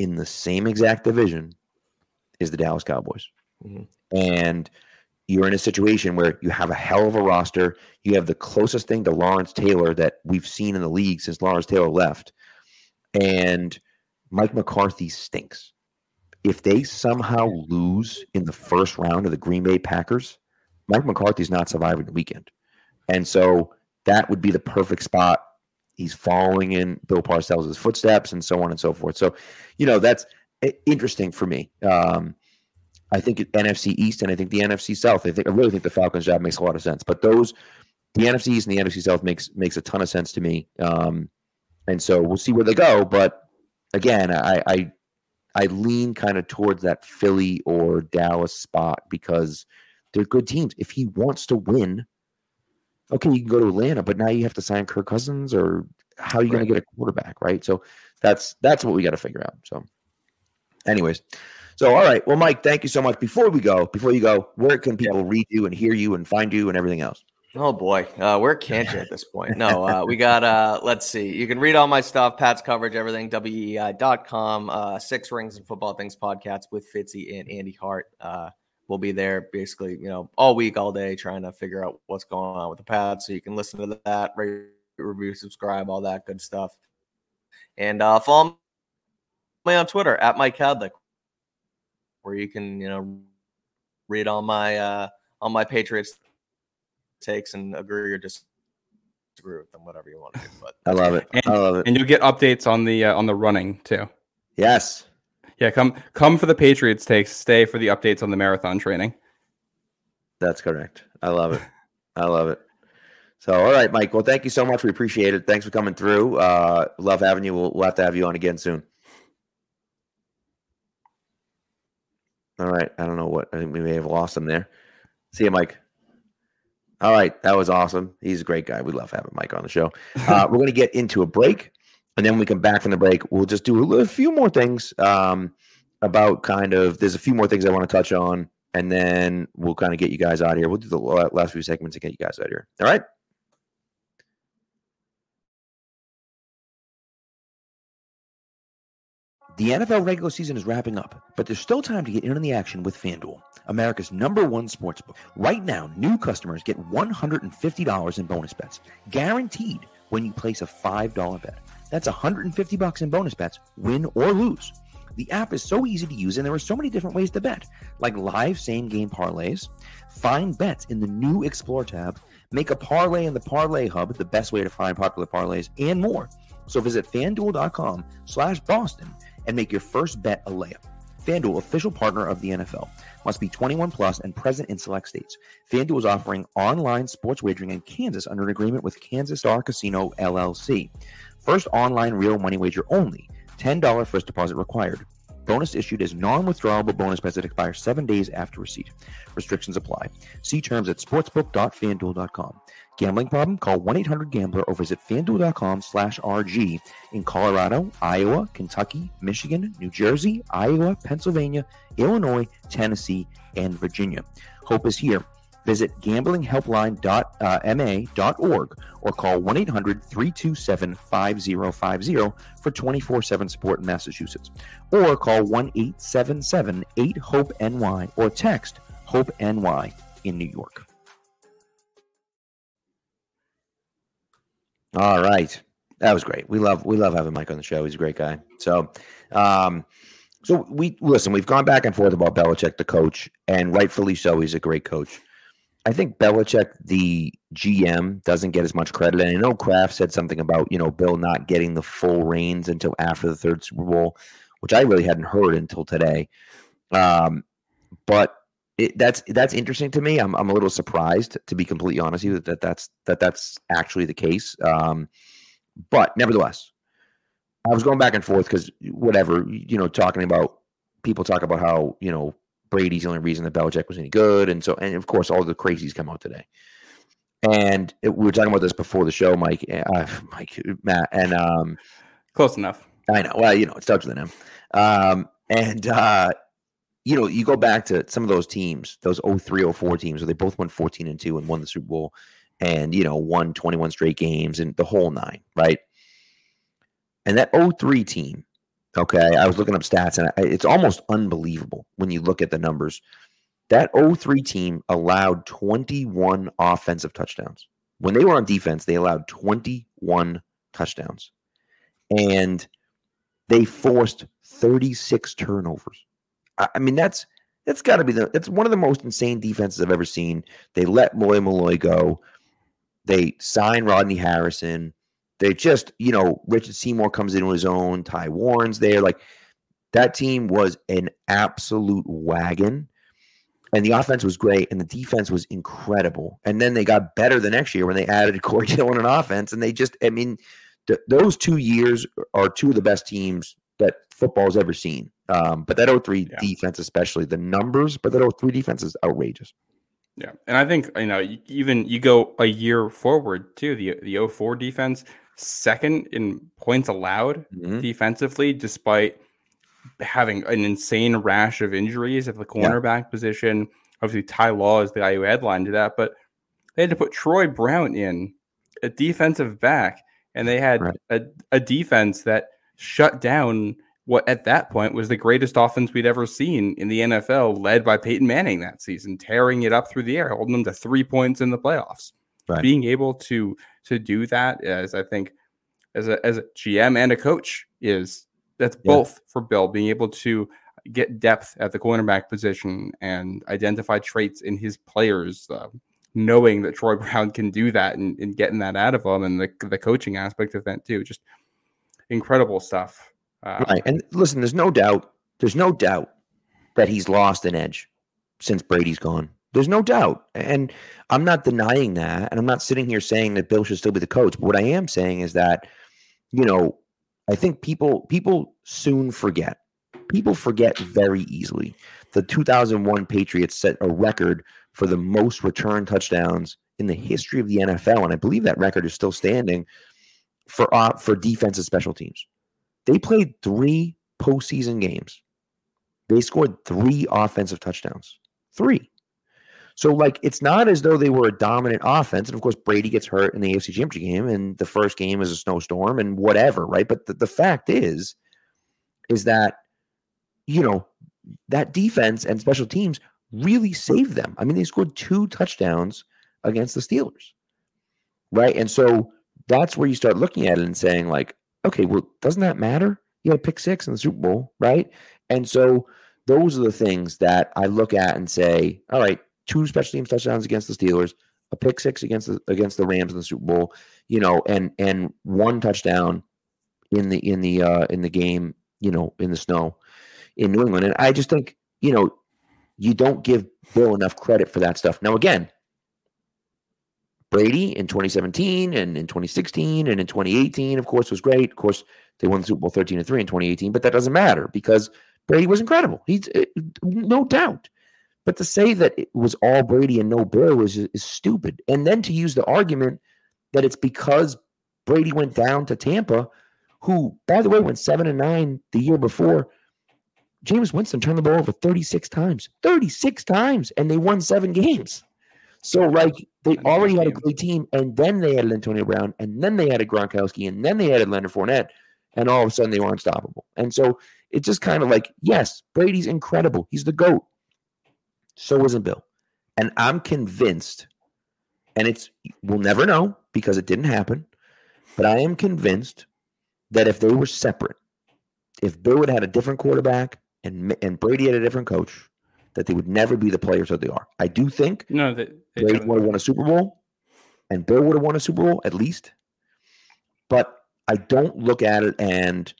in the same exact division, is the Dallas Cowboys. Mhm. And you're in a situation where you have a hell of a roster. You have the closest thing to Lawrence Taylor that we've seen in the league since Lawrence Taylor left. And Mike McCarthy stinks. If they somehow lose in the first round of the Green Bay Packers, Mike McCarthy's not surviving the weekend. And so that would be the perfect spot. He's following in Bill Parcells' footsteps and so on and so forth. So, you know, that's interesting for me. Um, I think NFC East and I think the NFC South. I think I really think the Falcons job makes a lot of sense. But those, the NFC East and the NFC South makes makes a ton of sense to me. Um, and so we'll see where they go. But again, I I, I lean kind of towards that Philly or Dallas spot because they're good teams. If he wants to win, okay, you can go to Atlanta, but now you have to sign Kirk Cousins, or how are you going to get a quarterback, right? So that's that's what we got to figure out. So, anyways, so all right, well, Mike, thank you so much. Before we go, before you go, where can people read you and hear you and find you and everything else? Oh boy, uh, can't you at this point? No, uh, we got. Uh, let's see. You can read all my stuff, Pat's coverage, everything. WEEI.com. Uh, Six Rings and Football Things podcast with Fitzy and Andy Hart. Uh, we'll be there basically, you know, all week, all day, trying to figure out what's going on with the Pats. So you can listen to that, rate, review, subscribe, all that good stuff, and uh, follow me on Twitter at Mike Kadlick, where you can, you know, read all my uh, all my Patriots takes and agree or disagree with them, whatever you want to do. But I love it. And- I love it. And you'll get updates on the uh, on the running too. Yes, Yeah, come come for the Patriots takes. Stay for the updates on the marathon training. that's correct. I love it. I love it. So, all right, Mike. Well, thank you so much. We appreciate it. Thanks for coming through. Uh, love having you. We'll, we'll have to have you on again soon. All right. I don't know what. I think we may have lost him there. See you, Mike. All right. That was awesome. He's a great guy. We love having Mike on the show. Uh, we're going to get into a break, and then we come back from the break. We'll just do a, few more things um, about kind of. There's a few more things I want to touch on, and then we'll kind of get you guys out of here. We'll do the last few segments to get you guys out of here. All right. The NFL regular season is wrapping up, but there's still time to get in on the action with FanDuel, America's number one sportsbook. Right now, new customers get $150 in bonus bets, guaranteed when you place a $5 bet. That's 150 bucks in bonus bets, win or lose. The app is so easy to use, and there are so many different ways to bet, like live same game parlays, find bets in the new Explore tab, make a parlay in the Parlay Hub, the best way to find popular parlays, and more. So visit fanduel.com slash Boston and make your first bet a layup. FanDuel, official partner of the NFL, must be 21 plus and present in select states. FanDuel is offering online sports wagering in Kansas under an agreement with Kansas Star Casino LLC. First online real money wager only. $10 first deposit required. Bonus issued as non-withdrawable bonus bets that expire seven days after receipt. Restrictions apply. See terms at sportsbook.fanduel.com. Gambling problem? Call 1-800-GAMBLER or visit fanduel.com slash RG in Colorado, Iowa, Kentucky, Michigan, New Jersey, Iowa, Pennsylvania, Illinois, Tennessee, and Virginia. Hope is here. Visit gamblinghelpline.ma.org uh, or call 1 800 327 5050 for 24 7 support in Massachusetts. Or call 1 877 8 HOPE NY or text HOPE NY in New York. All right. That was great. We love we love having Mike on the show. He's a great guy. So um so we listen, we've gone back and forth about Belichick, the coach, and rightfully so, he's a great coach. I think Belichick, the GM, doesn't get as much credit. And I know Kraft said something about, you know, Bill not getting the full reins until after the third Super Bowl, which I really hadn't heard until today. Um, but it, that's that's interesting to me. I'm I'm a little surprised, to be completely honest with you, that that's that that's actually the case. Um, but nevertheless, I was going back and forth because whatever you know, talking about people talk about how you know Brady's the only reason that Belichick was any good, and so and of course all the crazies come out today. And it, we were talking about this before the show, Mike, uh, Mike, Matt, and um, Close enough. I know. Well, you know, it starts with an M. Um, and uh, you know, you go back to some of those teams, those 03, 04 teams, where they both went 14 and 2 and won the Super Bowl. and you know won 21 straight games and the whole nine, right? And that 03 team, okay, I was looking up stats and I, it's almost unbelievable when you look at the numbers. That 03 team allowed 21 offensive touchdowns. When they were on defense, they allowed 21 touchdowns. And they forced 36 turnovers. I, mean, that's that's got to be the that's one of the most insane defenses I've ever seen. They let Lawyer Milloy go. They sign Rodney Harrison. They just, you know, Richard Seymour comes in on his own. Ty Warren's there. Like that team was an absolute wagon. And the offense was great, and the defense was incredible. And then they got better the next year when they added Corey Dillon on offense. And they just, I mean, th- those two years are two of the best teams that football's ever seen. Um, but that 03 yeah. defense, especially the numbers, but that 03 defense is outrageous. Yeah, and I think you know even you go a year forward too. The the 04 defense second in points allowed mm-hmm. defensively, despite having an insane rash of injuries at the cornerback yeah. position. Obviously, Ty Law is the guy who headlined to that, but they had to put Troy Brown in a defensive back, and they had right. a, a defense that shut down what at that point was the greatest offense we'd ever seen in the NFL, led by Peyton Manning that season, tearing it up through the air, holding them to three points in the playoffs. Right. Being able to to do that as I think as a as a GM and a coach is that's yeah. both for Bill being able to get depth at the cornerback position and identify traits in his players, uh, knowing that Troy Brown can do that and, and getting that out of them, and the the coaching aspect of that too. Just incredible stuff. Uh, right. And listen, there's no doubt, there's no doubt that he's lost an edge since Brady's gone. There's no doubt. And I'm not denying that. And I'm not sitting here saying that Bill should still be the coach. But what I am saying is that, you know, I think people people soon forget. People forget very easily. The 2001 Patriots set a record for the most return touchdowns in the history of the NFL, and I believe that record is still standing for uh, for defensive special teams. They played three postseason games. They scored three offensive touchdowns. Three. So, like, it's not as though they were a dominant offense. And of course, Brady gets hurt in the AFC Championship game, and the first game is a snowstorm and whatever, right? But the, the fact is, is that, you know, that defense and special teams really saved them. I mean, they scored two touchdowns against the Steelers, right? And so that's where you start looking at it and saying, like, okay, well, doesn't that matter? You had pick six in the Super Bowl, right? And so those are the things that I look at and say, all right, two special teams touchdowns against the Steelers, a pick six against the against the Rams in the Super Bowl, you know, and and one touchdown in the in the uh in the game, you know, in the snow in New England. And I just think, you know, you don't give Bill enough credit for that stuff. Now again, Brady in 2017 and in 2016 and in 2018, of course, was great. Of course, they won the Super Bowl 13 and 3 in 2018, but that doesn't matter because Brady was incredible. He's eh, no doubt. But to say that it was all Brady and no Bill is, is stupid. And then to use the argument that it's because Brady went down to Tampa, who, by the way, went seven and nine the year before. Jameis Winston turned the ball over 36 times, 36 times, and they won seven games. So, like, they already had a great team, and then they added Antonio Brown, and then they added Gronkowski, and then they added Leonard Fournette, and all of a sudden they were unstoppable. And so it's just kind of like, yes, Brady's incredible. He's the GOAT. So wasn't Bill. And I'm convinced, and it's we'll never know because it didn't happen, but I am convinced that if they were separate, if Bill had had a different quarterback and and Brady had a different coach, that they would never be the players that they are. I do think no, they, would have won a Super Bowl, and Bill would have won a Super Bowl at least. But I don't look at it and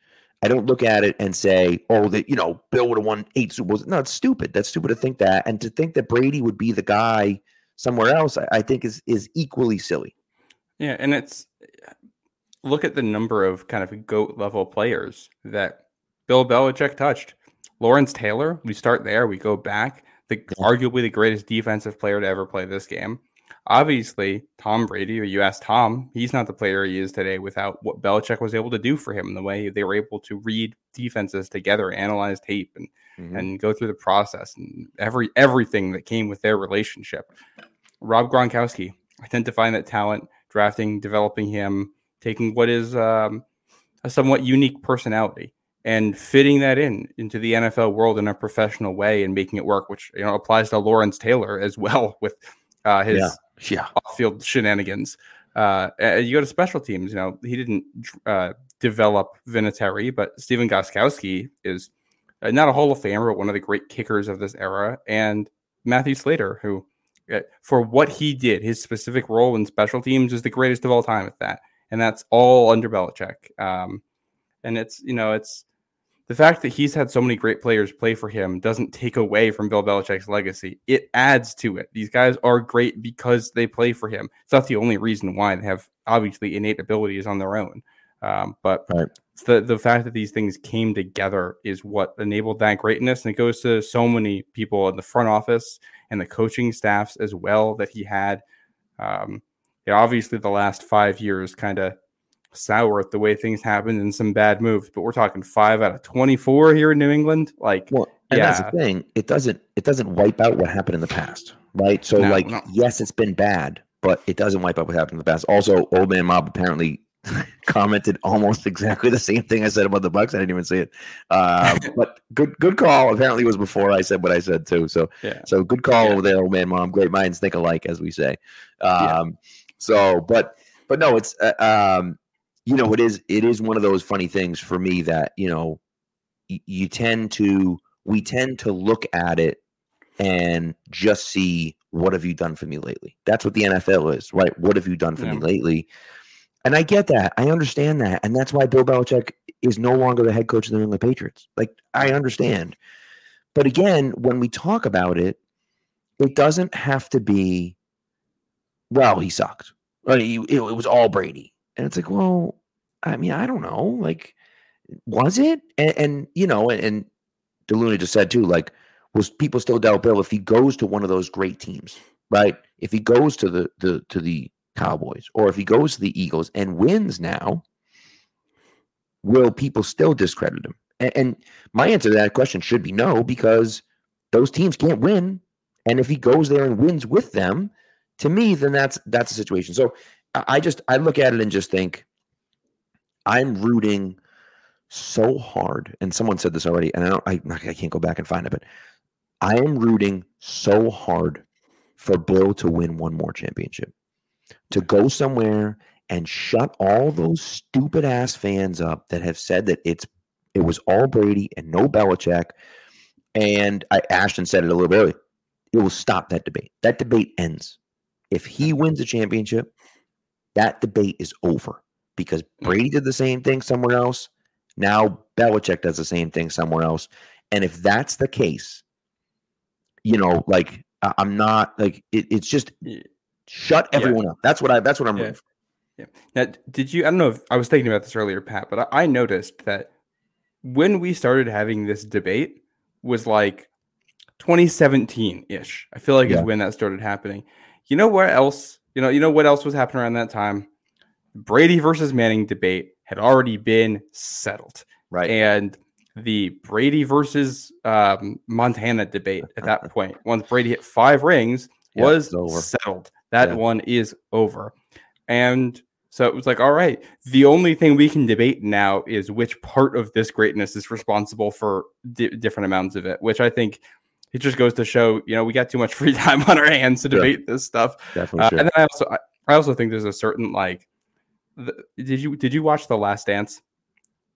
I don't look at it and say, oh, that you know, Bill would have won eight Super Bowls. No, it's stupid. That's stupid to think that, and to think that Brady would be the guy somewhere else, I, I think is is equally silly. Yeah, and it's look at the number of kind of goat level players that Bill Belichick touched. Lawrence Taylor, we start there, we go back. The arguably the greatest defensive player to ever play this game. Obviously, Tom Brady, or you ask Tom, he's not the player he is today without what Belichick was able to do for him, the way they were able to read defenses together, analyze tape, and mm-hmm. and go through the process and every everything that came with their relationship. Rob Gronkowski, identifying that talent, drafting, developing him, taking what is um, a somewhat unique personality and fitting that in into the NFL world in a professional way and making it work, which you know applies to Lawrence Taylor as well with uh, his Yeah. Yeah. off-field shenanigans. Uh, you go to special teams. You know he didn't uh, develop Vinatieri, but Stephen Gostkowski is uh, not a Hall of Famer, but one of the great kickers of this era, and Matthew Slater, who uh, for what he did, his specific role in special teams is the greatest of all time at that, and that's all under Belichick. Um, and it's you know it's the fact that he's had so many great players play for him doesn't take away from Bill Belichick's legacy. It adds to it. These guys are great because they play for him. It's not the only reason why they have obviously innate abilities on their own. Um, but Right. the the fact that these things came together is what enabled that greatness, and it goes to so many people in the front office and the coaching staffs as well that he had. Um, yeah, obviously the last five years kind of sour at the way things happened and some bad moves, but we're talking five out of twenty-four here in New England. Like, Well, and that's Yeah. the thing. It doesn't it doesn't wipe out what happened in the past, right? So No, like no. yes, it's been bad, but it doesn't wipe out what happened in the past. Also, old man mob apparently commented almost exactly the same thing I said about the Bucks. I didn't even see it. Uh, but good good call. Apparently it was before I said what I said too. So yeah, so good call Yeah. over there, old man mom. Great minds think alike, as we say. Yeah. Um, So, but but no, it's uh, um, you know, it is it is one of those funny things for me that you know y- you tend to we tend to look at it and just see what have you done for me lately. That's what the NFL is, right? What have you done for me lately? And I get that. I understand that. And that's why Bill Belichick is no longer the head coach of the New England Patriots. Like, I understand. But again, when we talk about it, it doesn't have to be, well, he sucked. It was all Brady. And it's like, well, I mean, I don't know. Like, was it? And, and you know, and, and DeLuna just said too, like, was people still doubt Bill if he goes to one of those great teams, right? If he goes to the the to the Cowboys or if he goes to the Eagles and wins now, will people still discredit him? And, and my answer to that question should be no, because those teams can't win. And if he goes there and wins with them, to me, then that's that's a situation. So I just I look at it and just think I'm rooting so hard. And someone said this already, and I don't I, I can't go back and find it, but I am rooting so hard for Bill to win one more championship. To go somewhere and shut all those stupid ass fans up that have said that it's it was all Brady and no Belichick. And I Ashton said it a little bit earlier. It will stop that debate. That debate ends. If he wins the championship, that debate is over because Brady did the same thing somewhere else. Now Belichick does the same thing somewhere else. And if that's the case, you know, like I'm not like it, it's just Yeah. shut Yeah. everyone up. That's what I that's what I'm Yeah. Yeah. Now, did you? I don't know if I was thinking about this earlier, Pat, but I, I noticed that when we started having this debate was like 2017 ish. I feel like Yeah. is when that started happening. You know what else? You know, you know what else was happening around that time? Brady versus Manning debate had already been settled, Right. and the Brady versus um, Montana debate at that point, once Brady hit five rings, Yeah, was settled. That Yeah. one is over. And so it was like, all right, the only thing we can debate now is which part of this greatness is responsible for di- different amounts of it, which I think it just goes to show, you know, we got too much free time on our hands to Sure. debate this stuff. Definitely Uh, sure. and then I also, I, I also think there's a certain like, the, did you did you watch the Last Dance,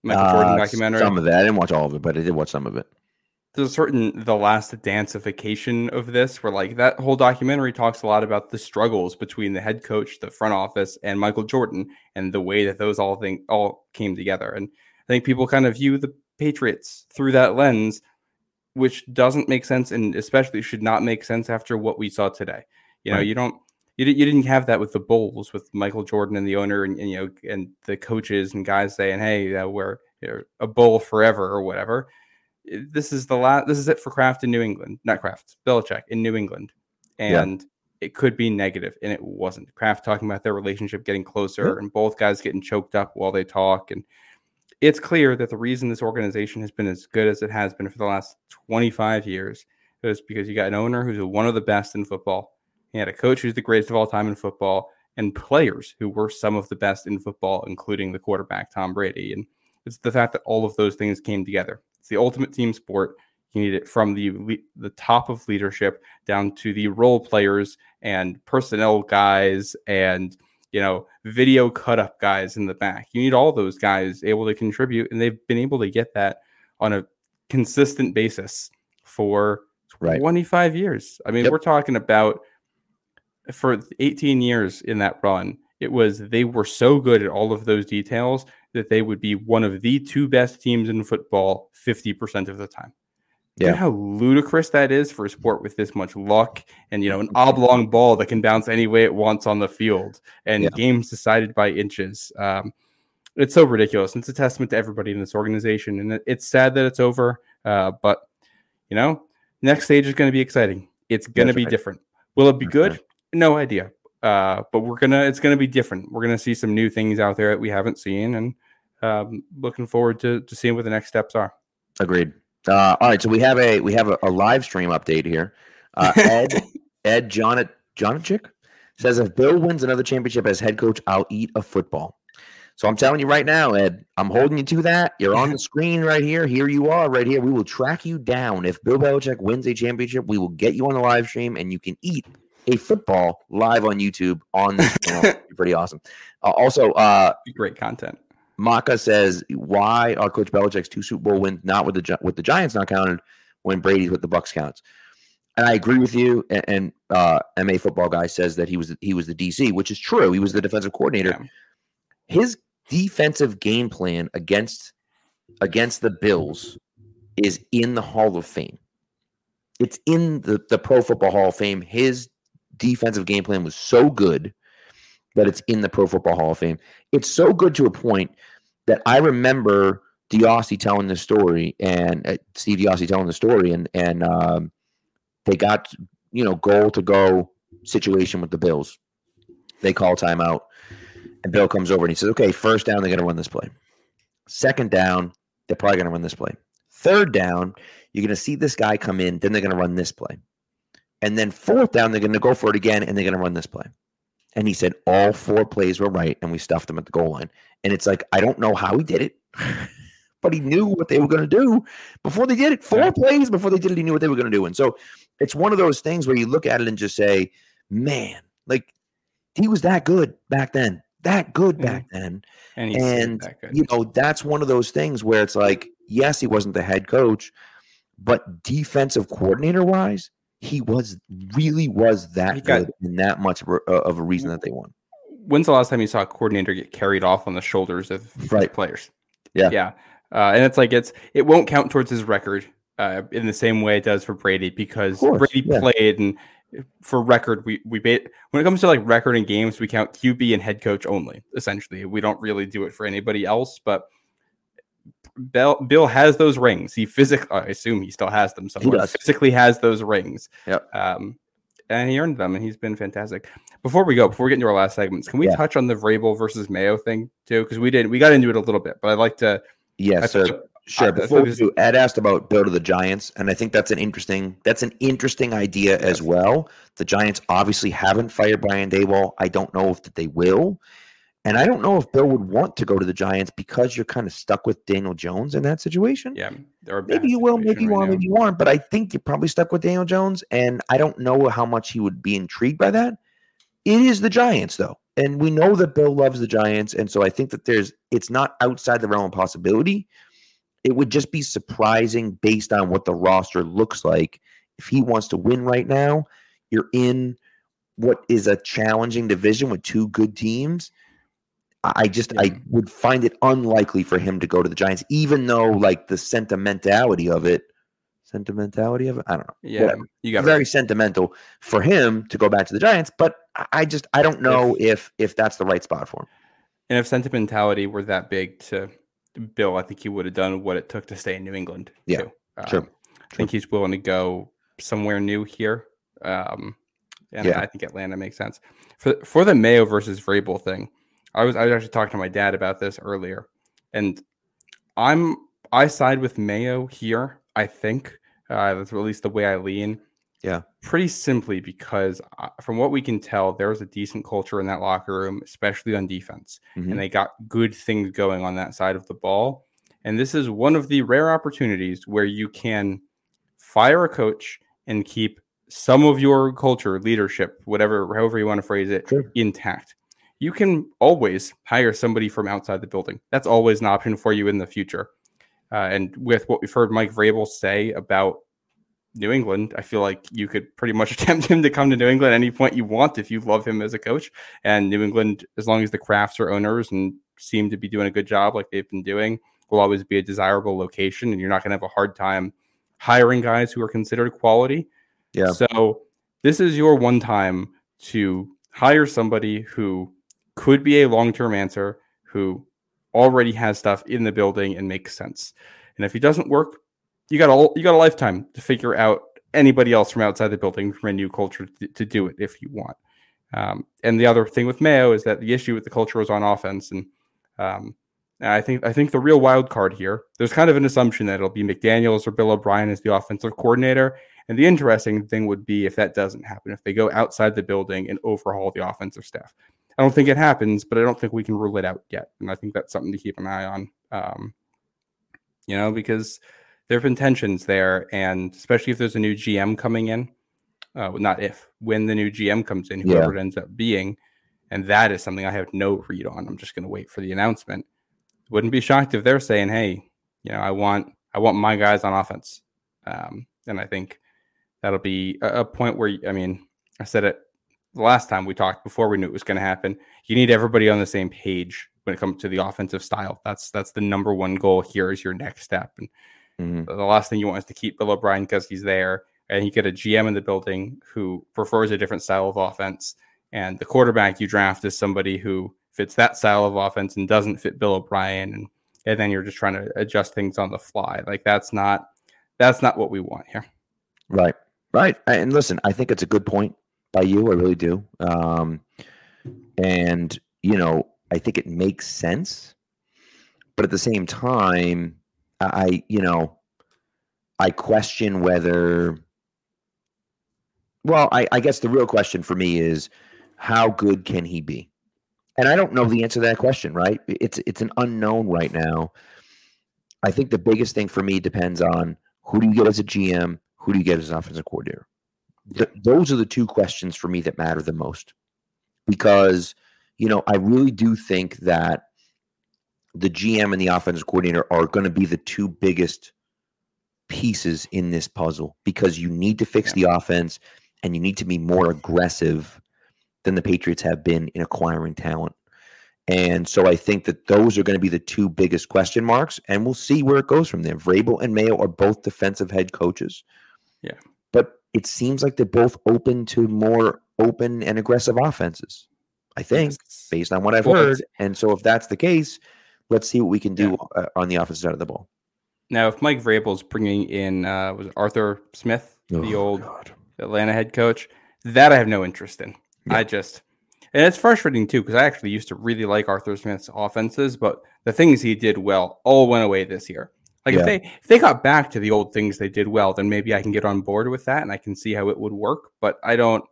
Michael Jordan Uh, documentary? Some of it. I didn't watch all of it, but I did watch some of it. there's a certain the last danceification of this where like that whole documentary talks a lot about the struggles between the head coach the front office and michael jordan and the way that those all thing all came together and i think people kind of view the patriots through that lens which doesn't make sense and especially should not make sense after what we saw today you know Right. you don't you, you didn't have that with the bulls with michael jordan and the owner and, and you know and the coaches and guys saying hey uh, we're you know, a bull forever or whatever this is the last this is it for Kraft in New England, not Kraft, Belichick in New England. Yeah. And it could be negative, and it wasn't. Kraft talking about their relationship getting closer and both guys getting choked up while they talk. And it's clear that the reason this organization has been as good as it has been for the last 25 years is because you got an owner who's one of the best in football, He had a coach who's the greatest of all time in football, and players who were some of the best in football, including the quarterback Tom Brady. And it's the fact that all of those things came together. It's the ultimate team sport. You need it from the the top of leadership down to the role players and personnel guys and you know video cut up guys in the back. You need all those guys able to contribute, and they've been able to get that on a consistent basis for Right. 25 years. I mean, Yep. we're talking about for 18 years in that run. It was they were so good at all of those details that they would be one of the two best teams in football 50% of the time. You know how ludicrous that is for a sport with this much luck and you know an Mm-hmm. oblong ball that can bounce any way it wants on the field and Yeah. games decided by inches. Um, it's so ridiculous. It's a testament to everybody in this organization, and it's sad that it's over. Uh, but you know, next stage is going to be exciting. It's going to be right. different. Will it be That's good? right. No idea. Uh, but we're gonna. It's going to be different. We're going to see some new things out there that we haven't seen, and um, looking forward to to seeing what the next steps are. Agreed. Uh, all right, so we have a we have a, a live stream update here. Uh, Ed Ed John Johnachik says if Bill wins another championship as head coach, I'll eat a football. So I'm telling you right now, Ed, I'm holding you to that. You're on the screen right here. Here you are, right here. We will track you down. If Bill Belichick wins a championship, we will get you on the live stream, and you can eat a football live on YouTube on this channel. Pretty awesome. Uh, also, uh, Great content. Maka says, "Why are Coach Belichick's two Super Bowl wins not with the with the Giants not counted when Brady's with the Bucks counts?" And I agree with you. And, and uh, MA football guy says that he was he was the DC, which is true. He was the defensive coordinator. Yeah. His defensive game plan against against the Bills is in the Hall of Fame. It's in the the Pro Football Hall of Fame. His defensive game plan was so good that it's in the Pro Football Hall of Fame. It's so good to a point that I remember DeOssie telling the story and uh, Steve DeOssie telling the story, and and um, they got you know goal to go situation with the Bills. They call timeout, and Bill comes over and he says, "Okay, first down, they're going to run this play. Second down, they're probably going to run this play. Third down, you're going to see this guy come in, then they're going to run this play, and then fourth down, they're going to go for it again, and they're going to run this play." And he said all four plays were right, and we stuffed them at the goal line. And it's like I don't know how he did it, but he knew what they were going to do before they did it. Four Yeah. plays before they did it, he knew what they were going to do. And so it's one of those things where you look at it and just say, "Man, like he was that good back then, that good mm-hmm. back then." And he's And you know, that's one of those things where it's like, yes, he wasn't the head coach, but defensive coordinator wise, he was really was that got- good and that much of a, reason that they won. When's the last time you saw a coordinator get carried off on the shoulders of Right. players? Yeah. yeah, uh, and it's like it's it won't count towards his record uh, in the same way it does for Brady because course, Brady yeah. played and for record we we ba- when it comes to like record and games we count QB and head coach only essentially we don't really do it for anybody else but. Bill, Bill has those rings. He physically, I assume he still has them somewhere. does. Physically has those rings. Yep. Um, and he earned them, and he's been fantastic. Before we go, before we get into our last segments, can we Yeah. touch on the Vrabel versus Mayo thing too? Because we did, we got into it a little bit, but I'd like to. Yes, thought- Sure. I- Before we do, Ed asked about Bill to the Giants, and I think that's an interesting that's an interesting idea as well. The Giants obviously haven't fired Brian Daboll. I don't know if that they will, and I don't know if Bill would want to go to the Giants because you're kind of stuck with Daniel Jones in that situation. Yeah, Maybe you will, maybe you right won't, maybe you won't. But I think you're probably stuck with Daniel Jones, and I don't know how much he would be intrigued by that. It is the Giants, though, and we know that Bill loves the Giants, and so I think that there's it's not outside the realm of possibility. It would just be surprising based on what the roster looks like. If he wants to win right now, you're in what is a challenging division with two good teams. I just Yeah. I would find it unlikely for him to go to the Giants, even though like the sentimentality of it, sentimentality of it, I don't know. Yeah, whatever. you got very sentimental for him to go back to the Giants, but I- just I don't know if if that's the right spot for him. And if sentimentality were that big to Bill, I think he would have done what it took to stay in New England. Yeah, too. sure, Um, I think he's willing to go somewhere new here. Um, and Yeah. I think Atlanta makes sense. For for the Mayo versus Vrabel thing, I was I was actually talking to my dad about this earlier, and I'm I side with Mayo here. I think uh, that's at least the way I lean. Yeah. Pretty simply because uh, from what we can tell, there's a decent culture in that locker room, especially on defense. Mhm. And they got good things going on that side of the ball. And this is one of the rare opportunities where you can fire a coach and keep some of your culture, leadership, whatever, however you want to phrase it, Sure. intact. You can always hire somebody from outside the building. That's always an option for you in the future. Uh, and with what we've heard Mike Vrabel say about New England, I feel like you could pretty much attempt him to come to New England at any point you want if you love him as a coach. And New England, as long as the Krafts are owners and seem to be doing a good job like they've been doing, will always be a desirable location. And you're not going to have a hard time hiring guys who are considered quality. Yeah. So this is your one time to hire somebody who could be a long term answer, who already has stuff in the building and makes sense. And if he doesn't work, you got a you got a lifetime to figure out anybody else from outside the building from a new culture to, to do it if you want. Um, and the other thing with Mayo is that the issue with the culture was on offense, and um, I think I think the real wild card here. There's kind of an assumption that it'll be McDaniels or Bill O'Brien as the offensive coordinator. And the interesting thing would be if that doesn't happen, if they go outside the building and overhaul the offensive staff. I don't think it happens, but I don't think we can rule it out yet. And I think that's something to keep an eye on. Um, you know, because there have been tensions there, and especially if there's a new GM coming in, uh, not if, when the new GM comes in, whoever it ends up being, and that is something I have no read on. I'm just going to wait for the announcement. Wouldn't be shocked if they're saying, "Hey, you know, I want, I want my guys on offense," um, and I think that'll be a, a point where, I mean, I said it the last time we talked before we knew it was going to happen. You need everybody on the same page when it comes to the offensive style. That's that's the number one goal here is your next step. And Mhm. the last thing you want is to keep Bill O'Brien because he's there, and you get a GM in the building who prefers a different style of offense, and the quarterback you draft is somebody who fits that style of offense and doesn't fit Bill O'Brien, and and then you're just trying to adjust things on the fly. Like that's not that's not what we want here. Right. Right. And listen, I think it's a good point by you. I really do. Um, and, you know, I think it makes sense. But at the same time, I, you know, I question whether, well, I, I guess the real question for me is how good can he be? And I don't know the answer to that question, right? It's it's an unknown right now. I think the biggest thing for me depends on who do you get as a GM, who do you get as an offensive coordinator. Th- those are the two questions for me that matter the most, because you know I really do think that the GM and the offensive coordinator are going to be the two biggest pieces in this puzzle because you need to fix the offense and you need to be more aggressive than the Patriots have been in acquiring talent. And so I think that those are going to be the two biggest question marks, and we'll see where it goes from there. Vrabel and Mayo are both defensive head coaches. Yeah. But it seems like they're both open to more open and aggressive offenses, I think, Yes. based on what I've heard. And so if that's the case, let's see what we can do uh, on the offensive side of the ball. Now, if Mike Vrabel's bringing in uh, was it Arthur Smith, the Oh, old God. Atlanta head coach, that I have no interest in. Yeah. I just, and it's frustrating too because I actually used to really like Arthur Smith's offenses, but the things he did well all went away this year. Like Yeah. if they if they got back to the old things they did well, then maybe I can get on board with that and I can see how it would work. But I don't.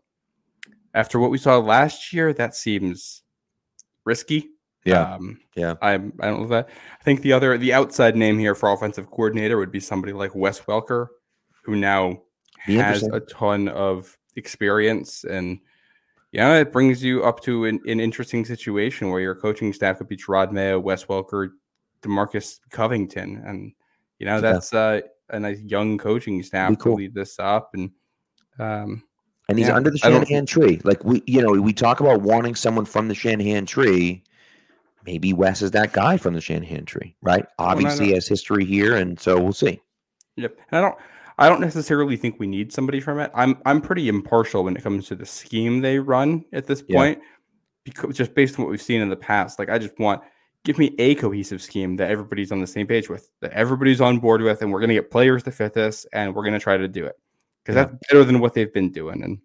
After what we saw last year, that seems risky. Yeah. Um, Yeah. I'm. I don't know that. I think the other, the outside name here for offensive coordinator would be somebody like Wes Welker, who now has a ton of experience and. Yeah, it brings you up to an, an interesting situation where your coaching staff could be Jerod Mayo, Wes Welker, DeMarcus Covington, and you know that's uh, a nice young coaching staff cool. to lead this up. And um, And he's Yeah, under the Shanahan tree. Like we, you know, we talk about wanting someone from the Shanahan tree. Maybe Wes is that guy from the Shanahan tree, right? Obviously, he has history here, and so we'll see. Yep. And I don't I don't necessarily think we need somebody from it. I'm I'm pretty impartial when it comes to the scheme they run at this Yeah. point. Because just based on what we've seen in the past. Like I just want give me a cohesive scheme that everybody's on the same page with, that everybody's on board with, and we're gonna get players to fit this and we're gonna try to do it. Because Yeah. that's better than what they've been doing. And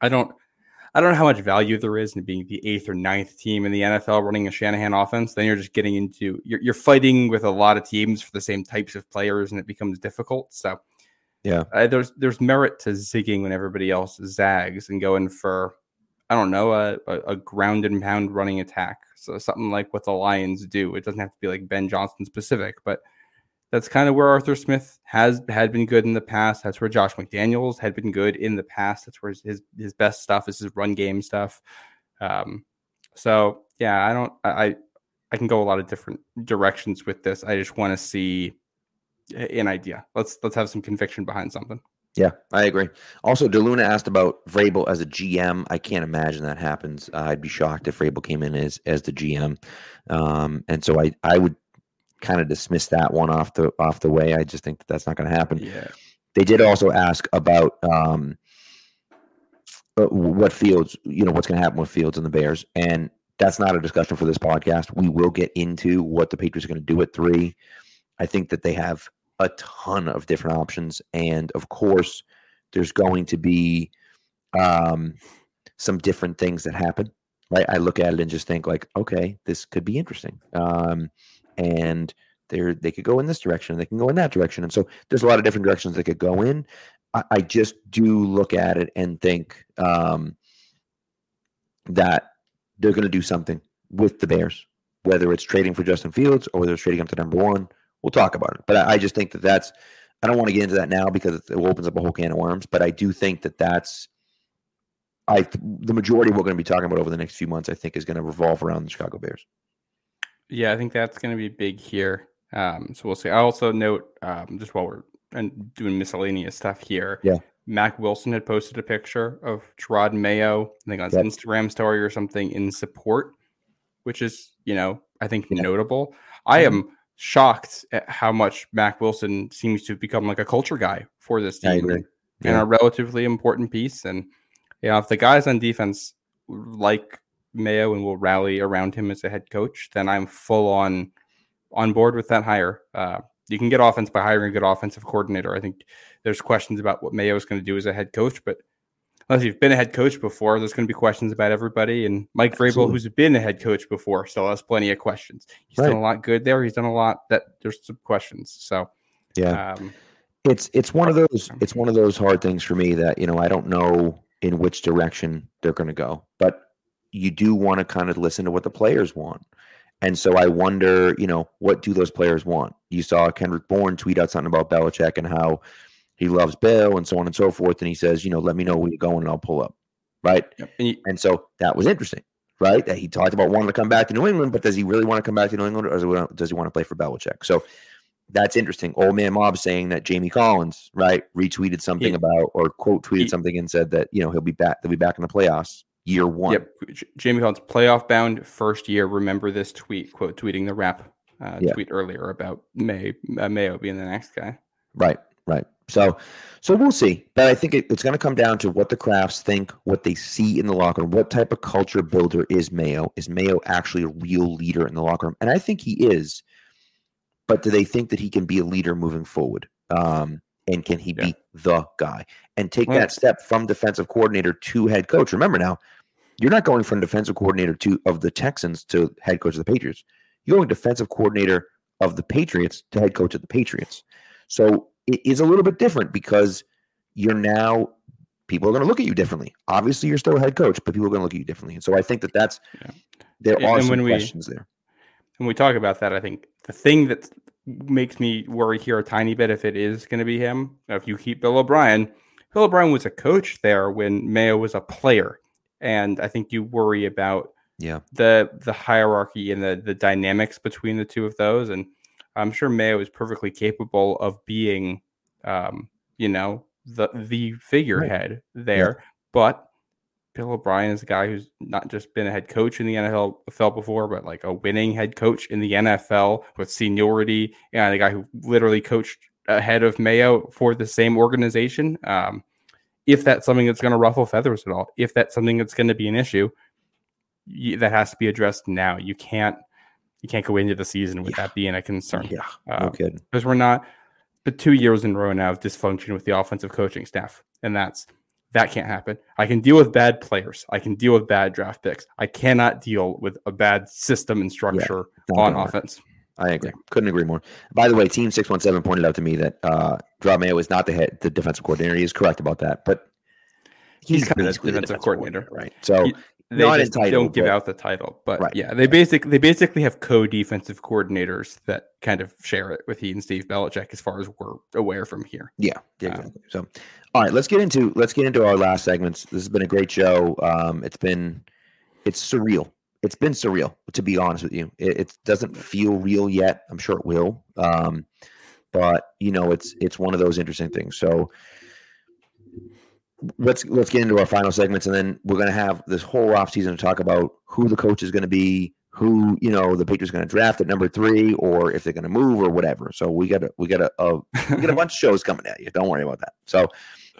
I don't I don't know how much value there is in being the eighth or ninth team in the NFL running a Shanahan offense. Then you're just getting into you're, you're fighting with a lot of teams for the same types of players, and it becomes difficult. So Yeah. Uh, there's there's merit to zigging when everybody else zags and going for I don't know a, a, ground and pound running attack. So something like what the Lions do. It doesn't have to be like Ben Johnson specific, but that's kind of where Arthur Smith has had been good in the past. That's where Josh McDaniels had been good in the past. That's where his his best stuff is his run game stuff. Um, so yeah, I don't I I can go a lot of different directions with this. I just want to see an idea. Let's let's have some conviction behind something. Yeah, I agree. Also, DeLuna asked about Vrabel as a GM. I can't imagine that happens. Uh, I'd be shocked if Vrabel came in as as the GM, um, and so I I would kind of dismiss that one off the off the way. I just think that that's not going to happen. Yeah. They did also ask about um, uh, what Fields, you know, what's going to happen with Fields and the Bears, and that's not a discussion for this podcast. We will get into what the Patriots are going to do at three. I think that they have a ton of different options, and of course, there's going to be um, some different things that happen. Right? I look at it and just think like, okay, this could be interesting, um, and they they could go in this direction, they can go in that direction, and so there's a lot of different directions they could go in. I, I just do look at it and think um, that they're going to do something with the Bears, whether it's trading for Justin Fields or whether it's trading up to number one. We'll talk about it. But I, I just think that that's, I don't want to get into that now because it, opens up a whole can of worms. But I do think that that's, I the majority of what we're going to be talking about over the next few months, I think, is going to revolve around the Chicago Bears. Yeah, I think that's going to be big here. Um, so we'll see. I also note um, just while we're and doing miscellaneous stuff here. Yeah. Mack Wilson had posted a picture of Jerod Mayo, I think on his Yep. Instagram story or something in support, which is, you know, I think Yeah. notable. I Mhm. am shocked at how much Mack Wilson seems to have become like a culture guy for this team agree. and a relatively important piece. And you know, if the guys on defense like Mayo and will rally around him as a head coach, then I'm full on on board with that hire. Uh, you can get offense by hiring a good offensive coordinator. I think there's questions about what Mayo is going to do as a head coach, but unless you've been a head coach before, there's going to be questions about everybody. And Mike Vrabel, who's been a head coach before, still has plenty of questions. He's done a lot good there. He's done a lot that there's some questions. So, Yeah. um, it's it's one of those it's one of those hard things for me that you know I don't know in which direction they're going to go, but you do want to kind of listen to what the players want. And so I wonder, you know, what do those players want? You saw Kendrick Bourne tweet out something about Belichick and how he loves Bill and so on and so forth. And he says, you know, let me know where you're going and I'll pull up. Right. and you, And so that was interesting, right? That he talked about wanting to come back to New England, but does he really want to come back to New England or does he want, does he want to play for Belichick? So that's interesting. Old man Mob saying that Jamie Collins, right, retweeted something He- about or quote tweeted he- something and said that, you know, he'll be back, they'll be back in the playoffs year one. Yep. J- Jamie Collins, playoff bound first year. Remember this tweet, quote, tweeting the rap uh, Yeah. tweet earlier about May, uh, Mayo being the next guy. Right, right. So, so we'll see. But I think it, it's going to come down to what the Krafts think, what they see in the locker room, what type of culture builder is Mayo. Is Mayo actually a real leader in the locker room? And I think he is. But do they think that he can be a leader moving forward? Um, and can he Yeah. be the guy and take Well- that step from defensive coordinator to head coach? Remember now, you're not going from defensive coordinator to of the Texans to head coach of the Patriots. You're going defensive coordinator of the Patriots to head coach of the Patriots. So it is a little bit different because you're now people are going to look at you differently. Obviously, you're still a head coach, but people are going to look at you differently. And so I think that that's Yeah. there And- are and some when we- questions there. when we talk about that, I think the thing that makes me worry here a tiny bit if it is going to be him, if you keep Bill O'Brien, Bill O'Brien was a coach there when Mayo was a player, and I think you worry about Yeah. the the hierarchy and the the dynamics between the two of those, and I'm sure Mayo is perfectly capable of being, um, you know, the the figurehead there, but Bill O'Brien is a guy who's not just been a head coach in the NFL before, but like a winning head coach in the NFL with seniority, and a guy who literally coached ahead of Mayo for the same organization. Um, if that's something that's going to ruffle feathers at all, if that's something that's going to be an issue, y- that has to be addressed now. You can't you can't go into the season with Yeah. that being a concern Yeah. Uh, kidding. because we're not but two years in a row now of dysfunction with the offensive coaching staff and that's that can't happen i can deal with bad players i can deal with bad draft picks i cannot deal with a bad system and structure Not on offense I agree. Couldn't agree more. By the way, Team Six One Seven pointed out to me that uh, Rob Mayo is not the head, the defensive coordinator. He is correct about that, but He's kinda the basically defensive coordinator. right? So He- They Not just entitled, don't give out the title, but Right. yeah, they basic they basically have co-defensive coordinators that kind of share it with he and Steve Belichick, as far as we're aware from here. Yeah, yeah, Um, exactly. So, all right, let's get into let's get into our last segments. This has been a great show. Um, it's been it's surreal. It's been surreal, to be honest with you. It, it doesn't feel real yet. I'm sure it will. Um, but you know, it's it's one of those interesting things. So let's let's get into our final segments, and then we're gonna have this whole off season to talk about who the coach is gonna be, who you know the Patriots going to draft at number three, or if they're going to move or whatever. So we got a we got a, a we got a bunch of shows coming at you. Don't worry about that. So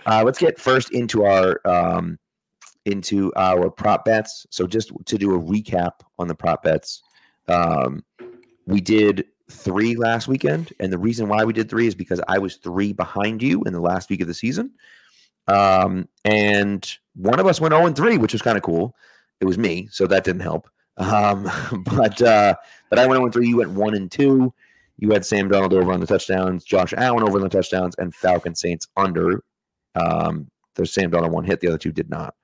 uh, let's get first into our um, into our prop bets. So just to do a recap on the prop bets, um, we did three last weekend, and the reason why we did three is because I was three behind you in the last week of the season, um, and one of us went zero and three, which was kind of cool. It was me, so that didn't help. Um, but uh, but I went 0 and 3. You went 1 and 2. You had Sam Darnold over on the touchdowns, Josh Allen over on the touchdowns, and Falcon Saints under. Um, there's Sam Darnold one hit, the other two did not.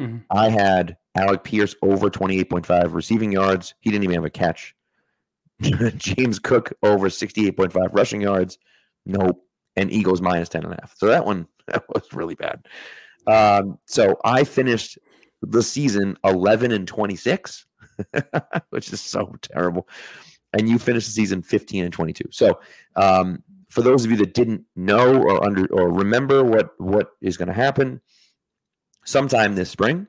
Mhm. I had Alec Pierce over 28.5 receiving yards. He didn't even have a catch. James Cook over 68.5 rushing yards. Nope. And Eagles minus 10 and a half. So that one that was really bad. Um, so I finished the season 11 and 26, which is so terrible. And you finished the season 15 and 22. So, um, for those of you that didn't know or under or remember what what is going to happen, sometime this spring,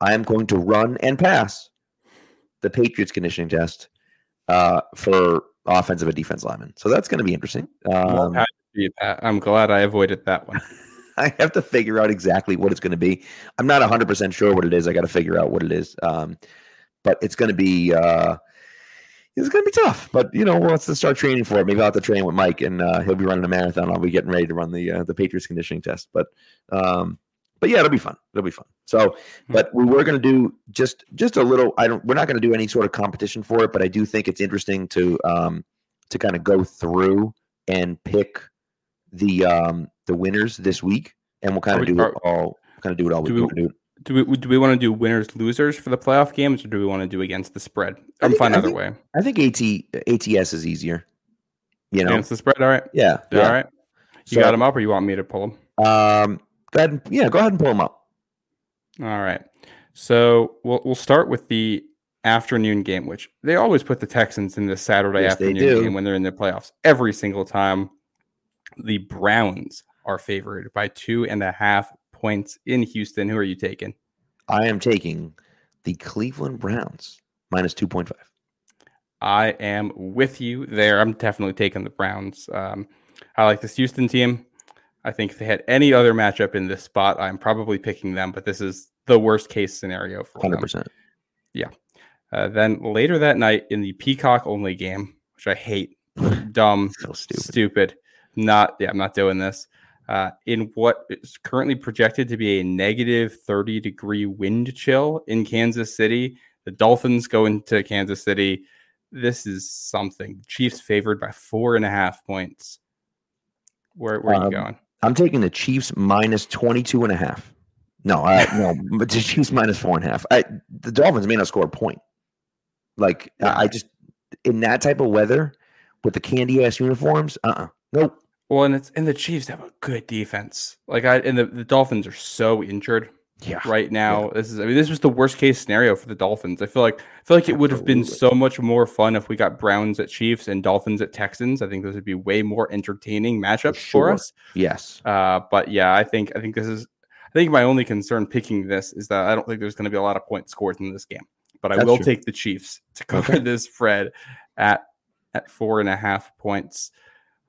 I am going to run and pass the Patriots conditioning test uh, for offensive and defense linemen. So that's going to be interesting. Um, to be. I'm glad I avoided that one. I have to figure out exactly what it's going to be. I'm not 100% sure what it is. I got to figure out what it is. Um, but it's going to be uh, it's going to be tough. But you know, let's let's start training for it. Maybe I'll have to train with Mike, and uh, he'll be running a marathon. I'll be getting ready to run the uh, the Patriots conditioning test. But um, but yeah, it'll be fun. It'll be fun. So, but we were going to do just just a little. I don't. We're not going to do any sort of competition for it, but I do think it's interesting to um, to kind of go through and pick the um, the winners this week, and we'll kind of do it all. Kind of do it all. do We, do we do we want to do winners losers for the playoff games, or do we want to do against the spread? I'm fine either way. I think AT ATS is easier. You know, Against the spread, all right. yeah, All yeah. right. You So, got them up, or you want me to pull them? Um, go ahead. And, yeah, go ahead and pull them up. All right. So we'll we'll start with the afternoon game, which they always put the Texans in the Saturday Yes, afternoon game when they're in the playoffs. Every single time, the Browns are favored by two and a half points in Houston. Who are you taking? I am taking the Cleveland Browns minus two point five. I am with you there. I'm definitely taking the Browns. Um, I like this Houston team. I think if they had any other matchup in this spot, I'm probably picking them, but this is the worst case scenario for Hundred them. percent. Uh, then later that night in the Peacock only game, which I hate, dumb, So stupid. stupid, not yeah, I'm not doing this. Uh, in what is currently projected to be a negative 30 degree wind chill in Kansas City, the Dolphins go into Kansas City. This is something. Chiefs favored by four and a half points. Where, where are Um, you going? I'm taking the Chiefs minus 22 and a half. No, I, no, but the Chiefs minus four and a half. I, the Dolphins may not score a point. Like I, I just in that type of weather with the candy ass uniforms, uh, uh nope. Well, and it's and the Chiefs have a good defense. Like I and the, the Dolphins are so injured. Yeah, right now. This is I mean this was the worst case scenario for the Dolphins. I feel like I feel like it would have been so much more fun if we got Browns at Chiefs and Dolphins at Texans. I think those would be way more entertaining matchups for sure. us. yes. Uh, but yeah, I think I think this is I think my only concern picking this is that I don't think there's going to be a lot of points scored in this game. But I That's will true. take the Chiefs to cover Okay. this spread at at four and a half points.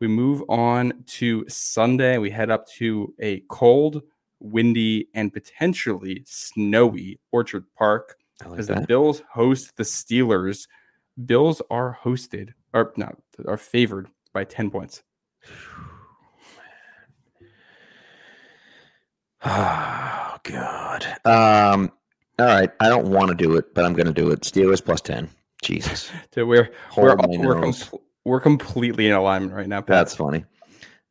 We move on to Sunday. We head up to a cold, windy, and potentially snowy Orchard Park like as the. Bills host the Steelers. Bills are hosted, or not, are favored by 10 points. Oh God. Um. All right. I don't want to do it, but I'm going to do it. Steelers plus ten. Jesus, So we're Hold we're we're, nose. We're completely in alignment right now. Pat. that's funny.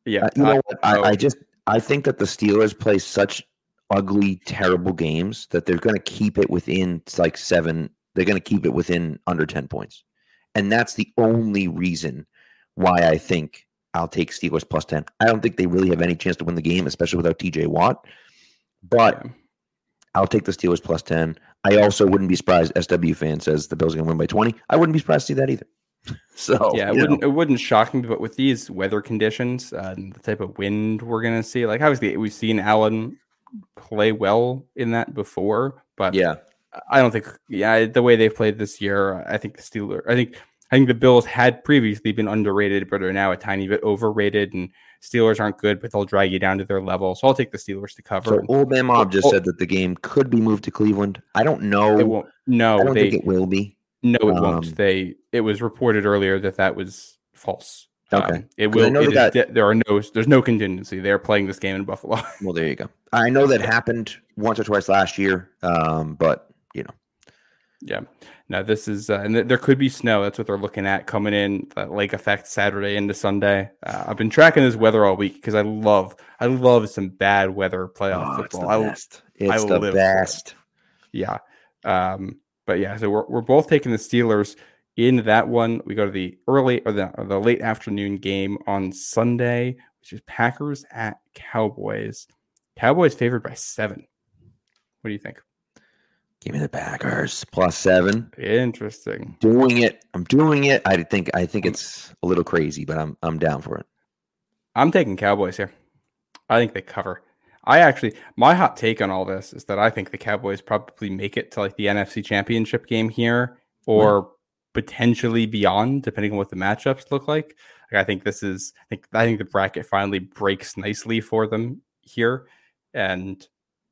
yeah. Uh, you know what? I, I just I think that the Steelers play such ugly, terrible games that they're going to keep it within like seven. They're going to keep it within under ten points, and that's the only reason why I think I'll take Steelers plus ten. I don't think they really have any chance to win the game, especially without T.J. Watt. But yeah. I'll take the Steelers plus ten. I also wouldn't be surprised. SW fan says the Bills are going to win by twenty. I wouldn't be surprised to see that either. So yeah, it wouldn't it wouldn't shock me, but with these weather conditions uh, and the type of wind we're gonna see, like obviously we've seen Allen play well in that before, but yeah, I don't think yeah the way they've played this year, I think the Steelers, I think I think the Bills had previously been underrated, but are now a tiny bit overrated, and Steelers aren't good, but they'll drag you down to their level. So I'll take the Steelers to cover. So old man mob just Oh. said that the game could be moved to Cleveland. I don't know. it won't. I don't they think it will be. No, it um, won't. They it was reported earlier that that was false. Okay. Um, it will. it de- there are no. There's no contingency. They're playing this game in Buffalo. Well, there you go. I know that happened once or twice last year, um, but you know, yeah. Now this is, uh, and th- there could be snow. That's what they're looking at coming in. That lake effect Saturday into Sunday. Uh, I've been tracking this weather all week because I love, I love some bad weather playoff oh, it's the football. I, best. It's I the best. yeah. Um, but yeah, so we're, we're both taking the Steelers in that one. We go to the early or the, or the late afternoon game on Sunday, which is Packers at Cowboys. Cowboys favored by seven. What do you think? Give me the Packers plus seven. Interesting. Doing it. I'm doing it. I think. I think it's a little crazy, but I'm I'm down for it. I'm taking Cowboys here. I think they cover. I actually, my hot take on all this is that I think the Cowboys probably make it to like the NFC Championship game here, or potentially beyond, depending on what the matchups look like. Like I think this is, I think, I think the bracket finally breaks nicely for them here, and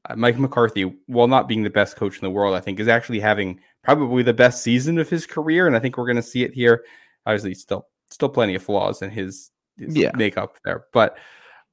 uh, Mike McCarthy, while not being the best coach in the world, I think is actually having probably the best season of his career, and I think we're going to see it here. Obviously, still, still plenty of flaws in his, his Yeah. makeup there, but.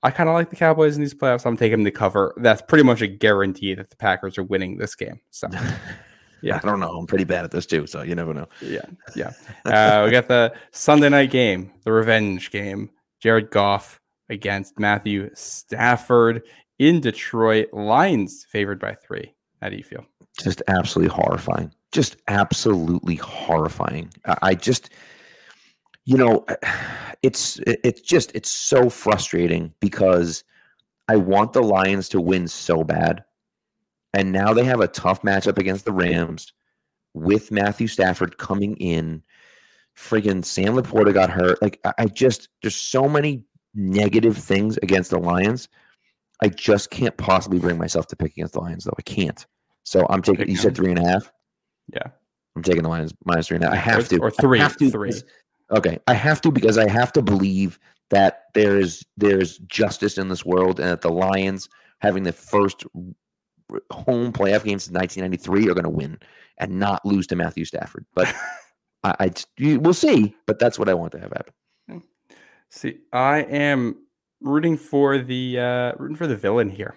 I kind of like the Cowboys in these playoffs. I'm taking them to cover. That's pretty much a guarantee that the Packers are winning this game. So, Yeah. I don't know. I'm pretty bad at this too, so you never know. yeah, yeah. Uh, we got the Sunday night game, the revenge game. Jared Goff against Matthew Stafford in Detroit. Lions favored by three. How do you feel? Just absolutely horrifying. Just absolutely horrifying. I, I just, you know, eh, it's it's just it's so frustrating because I want the Lions to win so bad, and now they have a tough matchup against the Rams with Matthew Stafford coming in. Friggin' Sam LaPorta got hurt. Like I, I just there's so many negative things against the Lions. I just can't possibly bring myself to pick against the Lions, though. I can't. So I'm taking. You said three and a half. Yeah. I'm taking the Lions minus three and a half. I have or, to. or I three, have to three. Okay, I have to because I have to believe that there's there's justice in this world, and that the Lions having the first home playoff game since 1993 are going to win and not lose to Matthew Stafford. But I, I we'll see. But that's what I want to have happen. See, I am rooting for the uh, rooting for the villain here.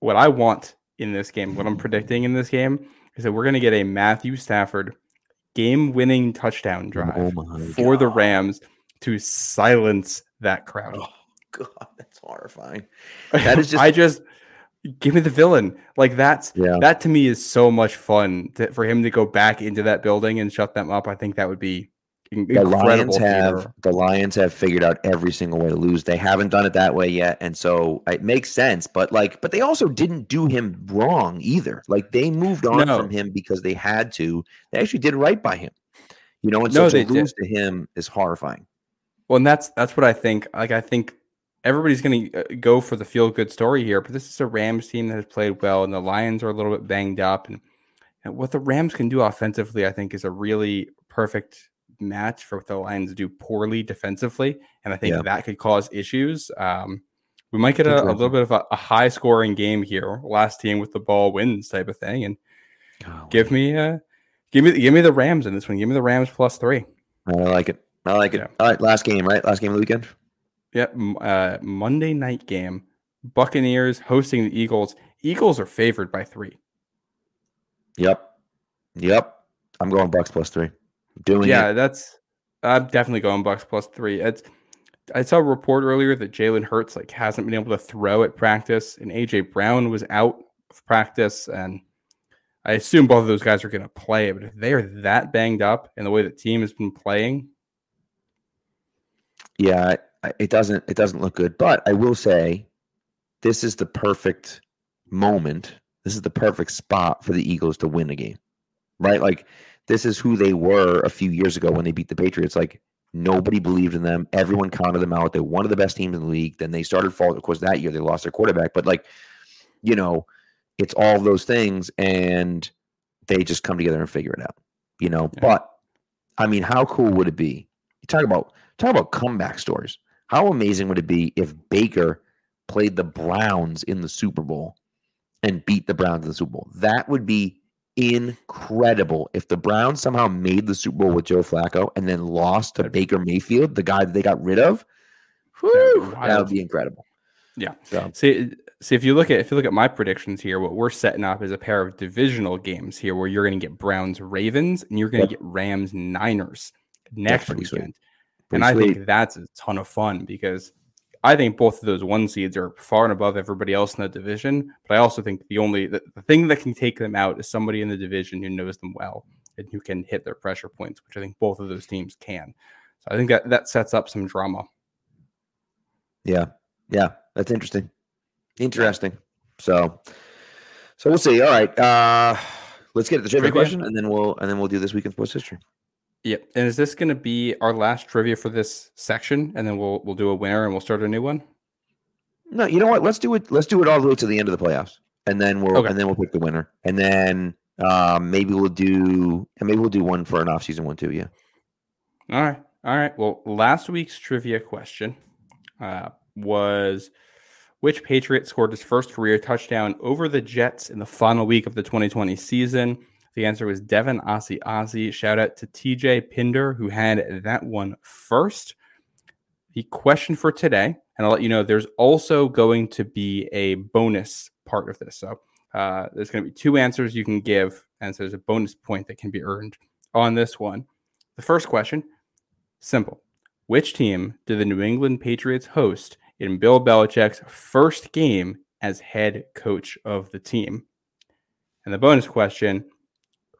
What I want in this game, what I'm predicting in this game, is that we're going to get a Matthew Stafford game-winning touchdown oh drive Oh for the Rams to silence that crowd. Oh God, that's horrifying. That is just I just give me the villain. Like that's Yeah. that to me is so much fun to, for him to go back into that building and shut them up. I think that would be the. Lions have theater. the Lions have figured out every single way to lose. They haven't done it that way yet, and so it makes sense. But like, but they also didn't do him wrong either. Like they moved on No. from him because they had to. They actually did right by him. You know, and No, so to did. lose to him is horrifying. Well, and that's that's what I think. Like I think everybody's going to uh, go for the feel good story here, but this is a Rams team that has played well, and the Lions are a little bit banged up. And, and what the Rams can do offensively, I think, is a really perfect match for what the Lions do poorly defensively, and I think Yeah. that could cause issues. Um, we might get a, a little bit of a, a high scoring game here. Last team with the ball wins type of thing, and give me uh give me give me the Rams in this one. Give me the Rams plus three. I like it. I like it. Yeah. All right, last game, right? Last game of the weekend. Yep. Uh, Monday night game. Buccaneers hosting the Eagles. Eagles are favored by three. Yep. Yep. I'm going Bucks plus three. Doing yeah, it. that's I'm definitely going Bucks plus three. It's I saw a report earlier that Jalen Hurts like hasn't been able to throw at practice, and AJ Brown was out of practice, and I assume both of those guys are going to play. But if they are that banged up and the way the team has been playing, Yeah, it doesn't it doesn't look good. But I will say, this is the perfect moment. This is the perfect spot for the Eagles to win a game, right? Like this is who they were a few years ago when they beat the Patriots. Like nobody believed in them. Everyone counted them out. They're one of the best teams in the league. Then they started falling. Of course, that year they lost their quarterback. But like, you know, it's all those things, and they just come together and figure it out. You know, Yeah. but I mean, how cool would it be? You talk about talk about comeback stories. How amazing would it be if Baker played the Browns in the Super Bowl and beat the Browns in the Super Bowl? That would be incredible. If the Browns somehow made the Super Bowl with Joe Flacco and then lost to Baker Mayfield, the guy that they got rid of, whew, that would be incredible. Yeah. So See, see if you look at if you look at my predictions here, what we're setting up is a pair of divisional games here, where you're going to get Browns Ravens and you're going to get Rams Niners next weekend. and I think that's a ton of fun because I think both of those one seeds are far and above everybody else in the division. But I also think the only the, the thing that can take them out is somebody in the division who knows them well and who can hit their pressure points, which I think both of those teams can. So I think that that sets up some drama. Yeah. Yeah. That's interesting. Interesting. So so we'll see. All right. Uh let's get to the trivia, question and then we'll and then we'll do this week in sports history. Yep. And is this going to be our last trivia for this section, and then we'll we'll do a winner and we'll start a new one? No, you know what? Let's do it. Let's do it all the way to the end of the playoffs, and then we'll Okay. and then we'll pick the winner, and then um, maybe we'll do and maybe we'll do one for an off season one too. Yeah. All right. All right. Well, last week's trivia question uh, was which Patriot scored his first career touchdown over the Jets in the final week of the 2020 season? The answer was Devin Asiasi. Shout out to TJ Pinder, who had that one first. The question for today, and I'll let you know there's also going to be a bonus part of this. So uh, there's going to be two answers you can give, and so there's a bonus point that can be earned on this one. The first question Simple. Which team did the New England Patriots host in Bill Belichick's first game as head coach of the team? And the bonus question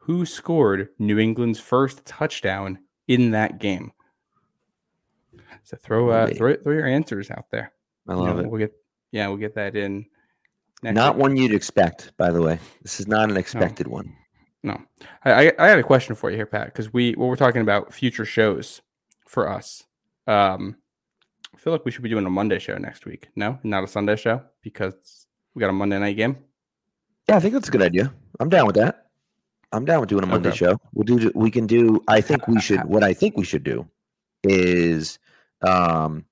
Who scored New England's first touchdown in that game? So throw uh, throw, throw your answers out there. I You love know, it. We'll get yeah, we'll get that in. Next Not week. one you'd expect, by the way. This is not an expected one. No, I, I got a question for you here, Pat, because we well, we're talking about future shows for us. Um, I feel like we should be doing a Monday show next week. No, not a Sunday show because we got a Monday night game. Yeah, I think that's a good idea. I'm down with that. I'm down with doing a Monday Okay. show. We'll do. We can do. I think we should. What I think we should do is, um,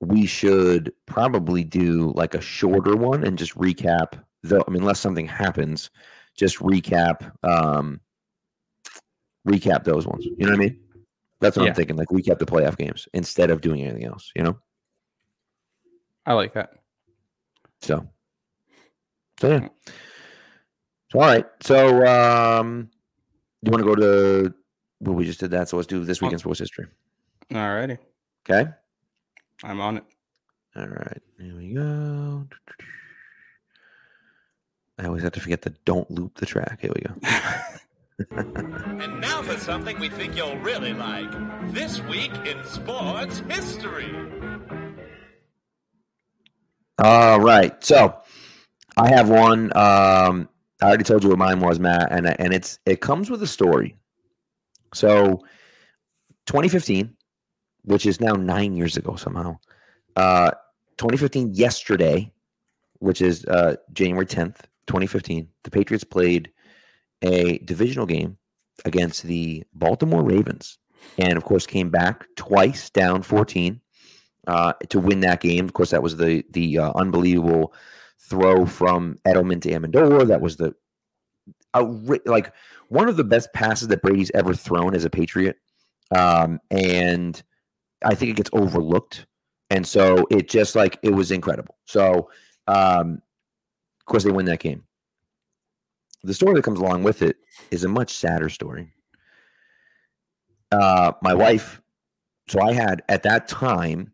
we should probably do like a shorter one and just recap. Though I mean, unless something happens, just recap. Um, recap those ones. You know what I mean? That's what Yeah. I'm thinking. Like recap the playoff games instead of doing anything else. You know. I like that. So, so yeah. So all right. So um, you want to go to? Well, we just did that. So let's do this weekend sports history. All righty, Okay. I'm on it. All right. Here we go. I always have to forget the don't loop the track. Here we go. And now for something we think you'll really like. This week in sports history. All right. So I have one. Um, I already told you what mine was, Matt, and and it's it comes with a story. So 2015, which is now nine years ago somehow. Uh, 2015 yesterday, which is uh, January 10th, 2015, the Patriots played a divisional game against the Baltimore Ravens, and of course came back twice down 14 uh, to win that game. Of course, that was the the uh, unbelievable throw from Edelman to Amendola. That was the like one of the best passes that Brady's ever thrown as a Patriot, um, and I think it gets overlooked. And so it just like it was incredible. So, um, of course, they win that game. the story that comes along with it is a much sadder story. Uh, my wife, so I had at that time,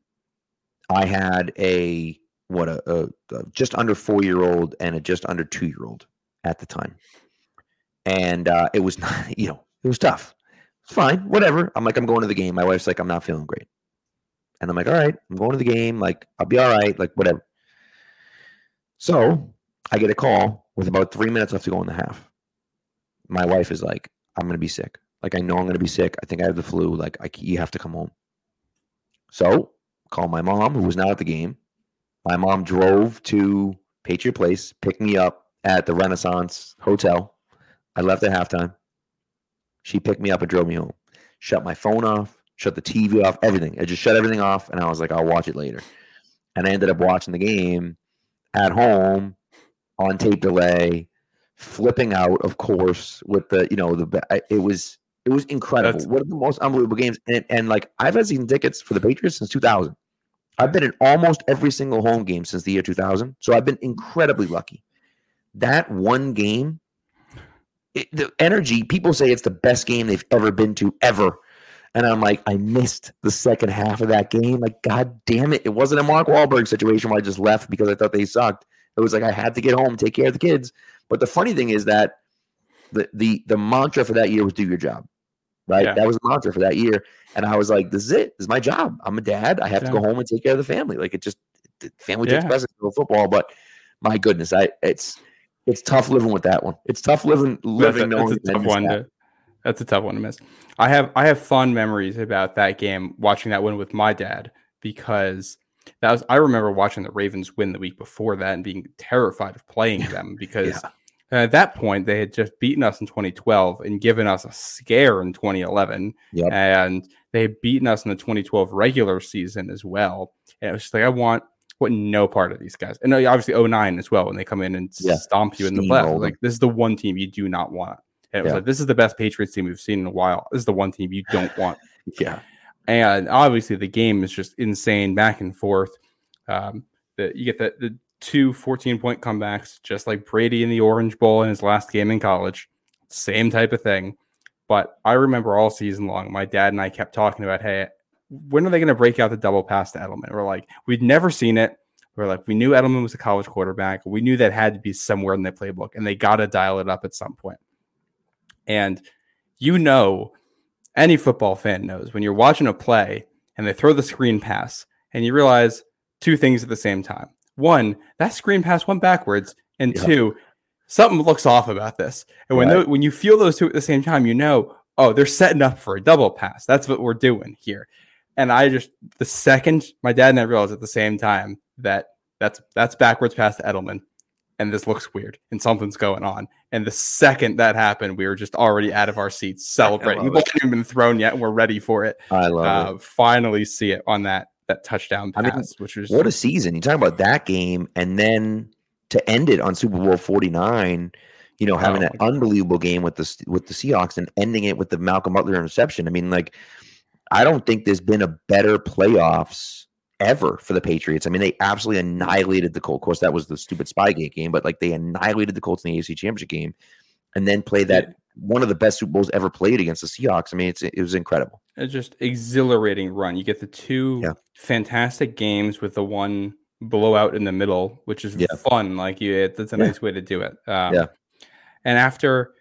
I had a what a, a, a just under four year old and a just under two year old at the time, and uh, it was not you know it was tough. It's fine, whatever. I'm like I'm going to the game. My wife's like I'm not feeling great, and I'm like all right, I'm going to the game. Like I'll be all right. Like whatever. So I get a call with about three minutes left to go in the half. My wife is like, I'm going to be sick. Like, I know I'm going to be sick. I think I have the flu. Like, I, you have to come home. So, call my mom, who was not at the game. My mom drove to Patriot Place, picked me up at the Renaissance Hotel. I left at halftime. She picked me up and drove me home. Shut my phone off, shut the TV off, everything. I just shut everything off, and I was like, I'll watch it later. And I ended up watching the game at home on tape delay, flipping out, of course, with the you know the it was it was incredible. That's, One of the most unbelievable games, and and like I've had season tickets for the Patriots since 2000. I've been in almost every single home game since the year 2000, so I've been incredibly lucky. That one game, it, the energy. People say it's the best game they've ever been to ever. And I'm like, I missed the second half of that game. Like, God damn it. It wasn't a Mark Wahlberg situation where I just left because I thought they sucked. It was like I had to get home, take care of the kids. But the funny thing is that the the the mantra for that year was do your job. Right? Yeah. That was the mantra for that year. And I was like, this is it. This is my job. I'm a dad. I have yeah. to go home and take care of the family. Like it just family takes precedence over football. But my goodness, I it's it's tough living with that one. It's tough living living that's a, knowing that's a tough one to, that's a tough one to miss. I have I have fond memories about that game watching that one with my dad because that was I remember watching the Ravens win the week before that and being terrified of playing them because yeah. At that point they had just beaten us in 2012 and given us a scare in 2011 yep. and they had beaten us in the 2012 regular season as well. And it was just like I want want no part of these guys. And obviously 09 as well when they come in and yeah. stomp you in the playoffs like this is the one team you do not want. And it was yeah. like this is the best Patriots team we've seen in a while. This is the one team you don't want. Yeah. And obviously the game is just insane back and forth. Um, the, you get the, the two 14 point comebacks, just like Brady in the Orange Bowl in his last game in college. Same type of thing. But I remember all season long, my dad and I kept talking about, hey, when are they going to break out the double pass to Edelman? We're like, we'd never seen it. We're like, we knew Edelman was a college quarterback. We knew that had to be somewhere in the playbook, and they got to dial it up at some point. And you know any football fan knows when you're watching a play and they throw the screen pass and you realize two things at the same time. One, that screen pass went backwards, and yeah. two, something looks off about this. And when right. when you feel those two at the same time, you know, oh, they're setting up for a double pass. That's what we're doing here. And I just the second my dad and I realized at the same time that that's that's backwards pass to Edelman and this looks weird and something's going on. And the second that happened, we were just already out of our seats celebrating. We haven't even been thrown yet, and we're ready for it. I love uh, it. Finally, see it on that that touchdown pass, I mean, which was what a season. You talk about that game, and then to end it on Super Bowl Forty Nine. You know, having oh, an unbelievable game with the with the Seahawks and ending it with the Malcolm Butler interception. I mean, like, I don't think there's been a better playoffs ever for the Patriots. I mean, they absolutely annihilated the Colts. Of course, that was the stupid Spygate game, but like they annihilated the Colts in the AFC Championship game, and then played that. One of the best Super Bowls ever played against the Seahawks. I mean, it's it was incredible. It's just exhilarating run. You get the two yeah. fantastic games with the one blowout in the middle, which is yeah. fun. Like you, it, that's a nice way to do it. Um, yeah. And after,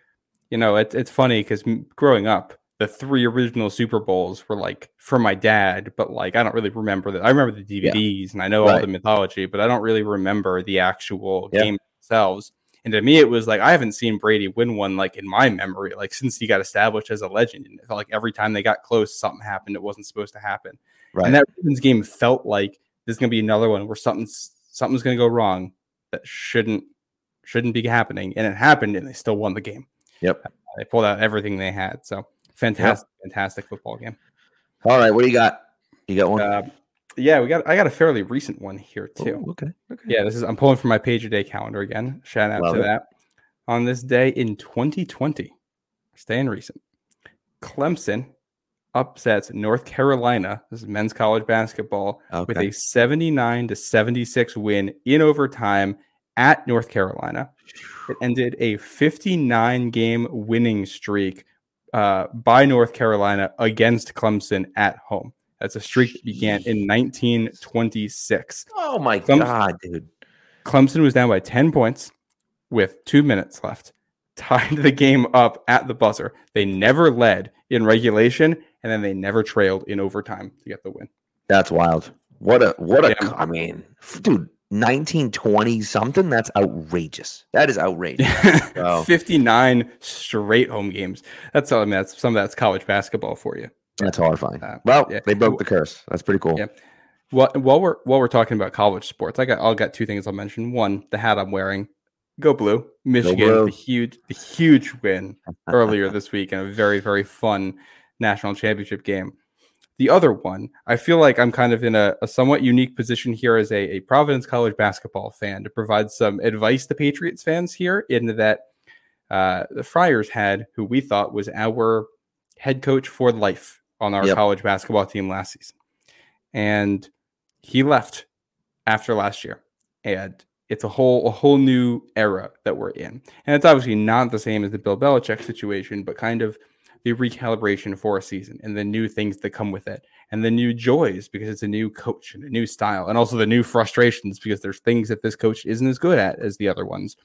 you know, it, it's funny because growing up, the three original Super Bowls were like for my dad, but like I don't really remember that. I remember the DVDs yeah. and I know right. all the mythology, but I don't really remember the actual yeah. game themselves. And to me, it was like I haven't seen Brady win one like in my memory, like since he got established as a legend. And it felt like every time they got close, something happened. It wasn't supposed to happen. Right. And that Ravens game felt like there's gonna be another one where something's something's gonna go wrong that shouldn't shouldn't be happening. And it happened, and they still won the game. Yep. Uh, they pulled out everything they had. So Fantastic, yep. fantastic football game. All right, what do you got? You got one? Uh, yeah, we got. I got a fairly recent one here too. Oh, okay. Okay. Yeah, this is. I'm pulling from my Page-A-Day calendar again. Shout out Love to it. that. On this day in 2020, staying recent, Clemson upsets North Carolina. This is men's college basketball okay. with a 79 to 76 win in overtime at North Carolina. It ended a 59 game winning streak uh, by North Carolina against Clemson at home. That's a streak that began in 1926. Oh my Some- god, dude. Clemson was down by 10 points with two minutes left, tied the game up at the buzzer. They never led in regulation, and then they never trailed in overtime to get the win. That's wild. What a what a Yeah. I mean, dude, 1920 something. That's outrageous. That is outrageous. Wow. 59 straight home games. That's all I mean. That's some of that's college basketball for you. That's horrifying. Uh, well, yeah. they broke the curse. That's pretty cool. Yeah. While, while we're while we're talking about college sports, I got I'll got two things I'll mention. One, the hat I'm wearing. Go blue. Michigan, Blue. the huge the huge win earlier this week in a very, very fun national championship game. The other one, I feel like I'm kind of in a, a somewhat unique position here as a, a Providence College basketball fan to provide some advice to Patriots fans here in that uh, the Friars had who we thought was our head coach for life on our Yep. college basketball team last season. And he left after last year. And it's a whole a whole new era that we're in. And it's obviously not the same as the Bill Belichick situation, but kind of the recalibration for a season and the new things that come with it and the new joys because it's a new coach and a new style and also the new frustrations because there's things that this coach isn't as good at as the other ones.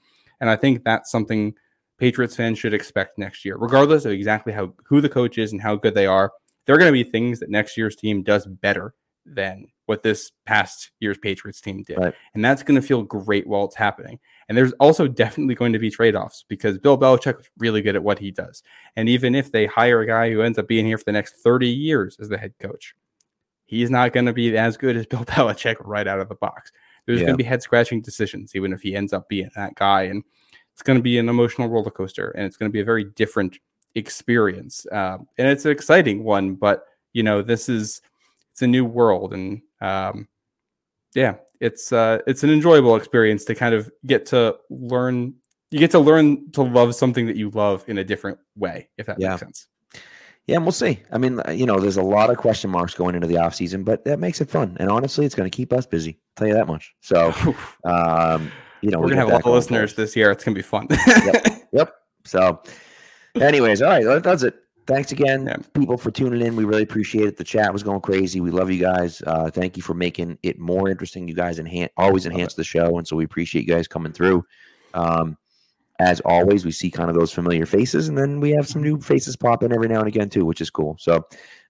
And I think that's something Patriots fans should expect next year, regardless of exactly how who the coach is and how good they are. There are going to be things that next year's team does better than what this past year's Patriots team did. Right. And that's going to feel great while it's happening. And there's also definitely going to be trade offs because Bill Belichick is really good at what he does. And even if they hire a guy who ends up being here for the next 30 years as the head coach, he's not going to be as good as Bill Belichick right out of the box. There's Yeah. going to be head scratching decisions, even if he ends up being that guy. And it's going to be an emotional roller coaster and it's going to be a very different experience. Um, and it's an exciting one, but you know, this is it's a new world and um, yeah, it's uh, it's an enjoyable experience to kind of get to learn. You get to learn to love something that you love in a different way, if that Yeah. makes sense. Yeah, and we'll see. I mean, uh, you know, there's a lot of question marks going into the offseason, but that makes it fun. And honestly, it's going to keep us busy. I'll tell you that much. So, um, you know, We're we gonna have a lot of listeners this year. It's gonna be fun. Yep. So, anyways, all right, that does it. Thanks again, Yeah. people, for tuning in. We really appreciate it. The chat was going crazy. We love you guys. Uh, thank you for making it more interesting. You guys enhance, always enhance the show, and so we appreciate you guys coming through. Um, as always, we see kind of those familiar faces, and then we have some new faces pop in every now and again too, which is cool. So,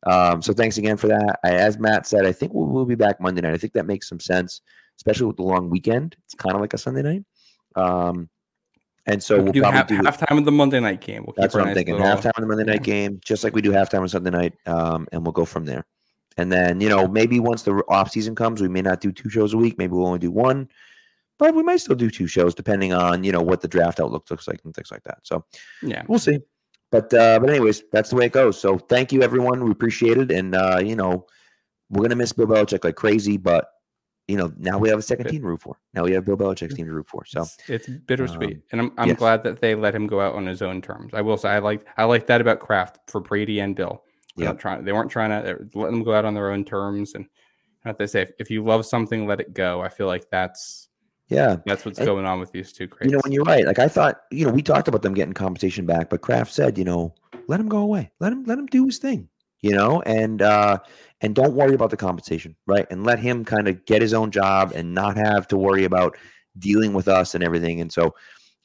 um, so thanks again for that. I, as Matt said, I think we'll, we'll be back Monday night. I think that makes some sense, especially with the long weekend. It's kind of like a Sunday night. Um, and so we we'll do probably half, do halftime of the Monday night game. We'll keep that's what I'm nice thinking. little- Halftime of the Monday night game, just like we do halftime on Sunday night, um, and we'll go from there. And then, you know, maybe once the off season comes, we may not do two shows a week. Maybe we'll only do one, but we might still do two shows depending on you know what the draft outlook looks like and things like that. So Yeah. we'll see. But uh, but anyways, that's the way it goes. So thank you everyone. We appreciate it, and uh, you know, we're gonna miss Bill Belichick like crazy, but you know, now we have a second team to root for. Now we have Bill Belichick's team to root for. So It's, it's bittersweet, um, and I'm I'm yes. glad that they let him go out on his own terms. I will say I like I like that about Kraft for Brady and Bill. Not Yep. trying. They weren't trying to they're them go out on their own terms. And what they say, if, if you love something, let it go. I feel like that's yeah, that's what's And- going on with these two greats. You know, when you're right, like I thought, you know, we talked about them getting compensation back, but Kraft said, you know, let him go away, let him let him do his thing, you know, and uh and don't worry about the compensation, right? And let him kind of get his own job and not have to worry about dealing with us and everything. And so,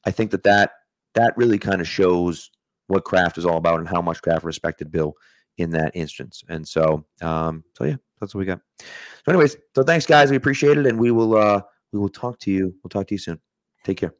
I think that that that really kind of shows what Kraft is all about and how much Kraft respected Bill in that instance. And so, um, so yeah, that's what we got. So, anyways, so thanks, guys. We appreciate it, and we will uh we will talk to you. We'll talk to you soon. Take care.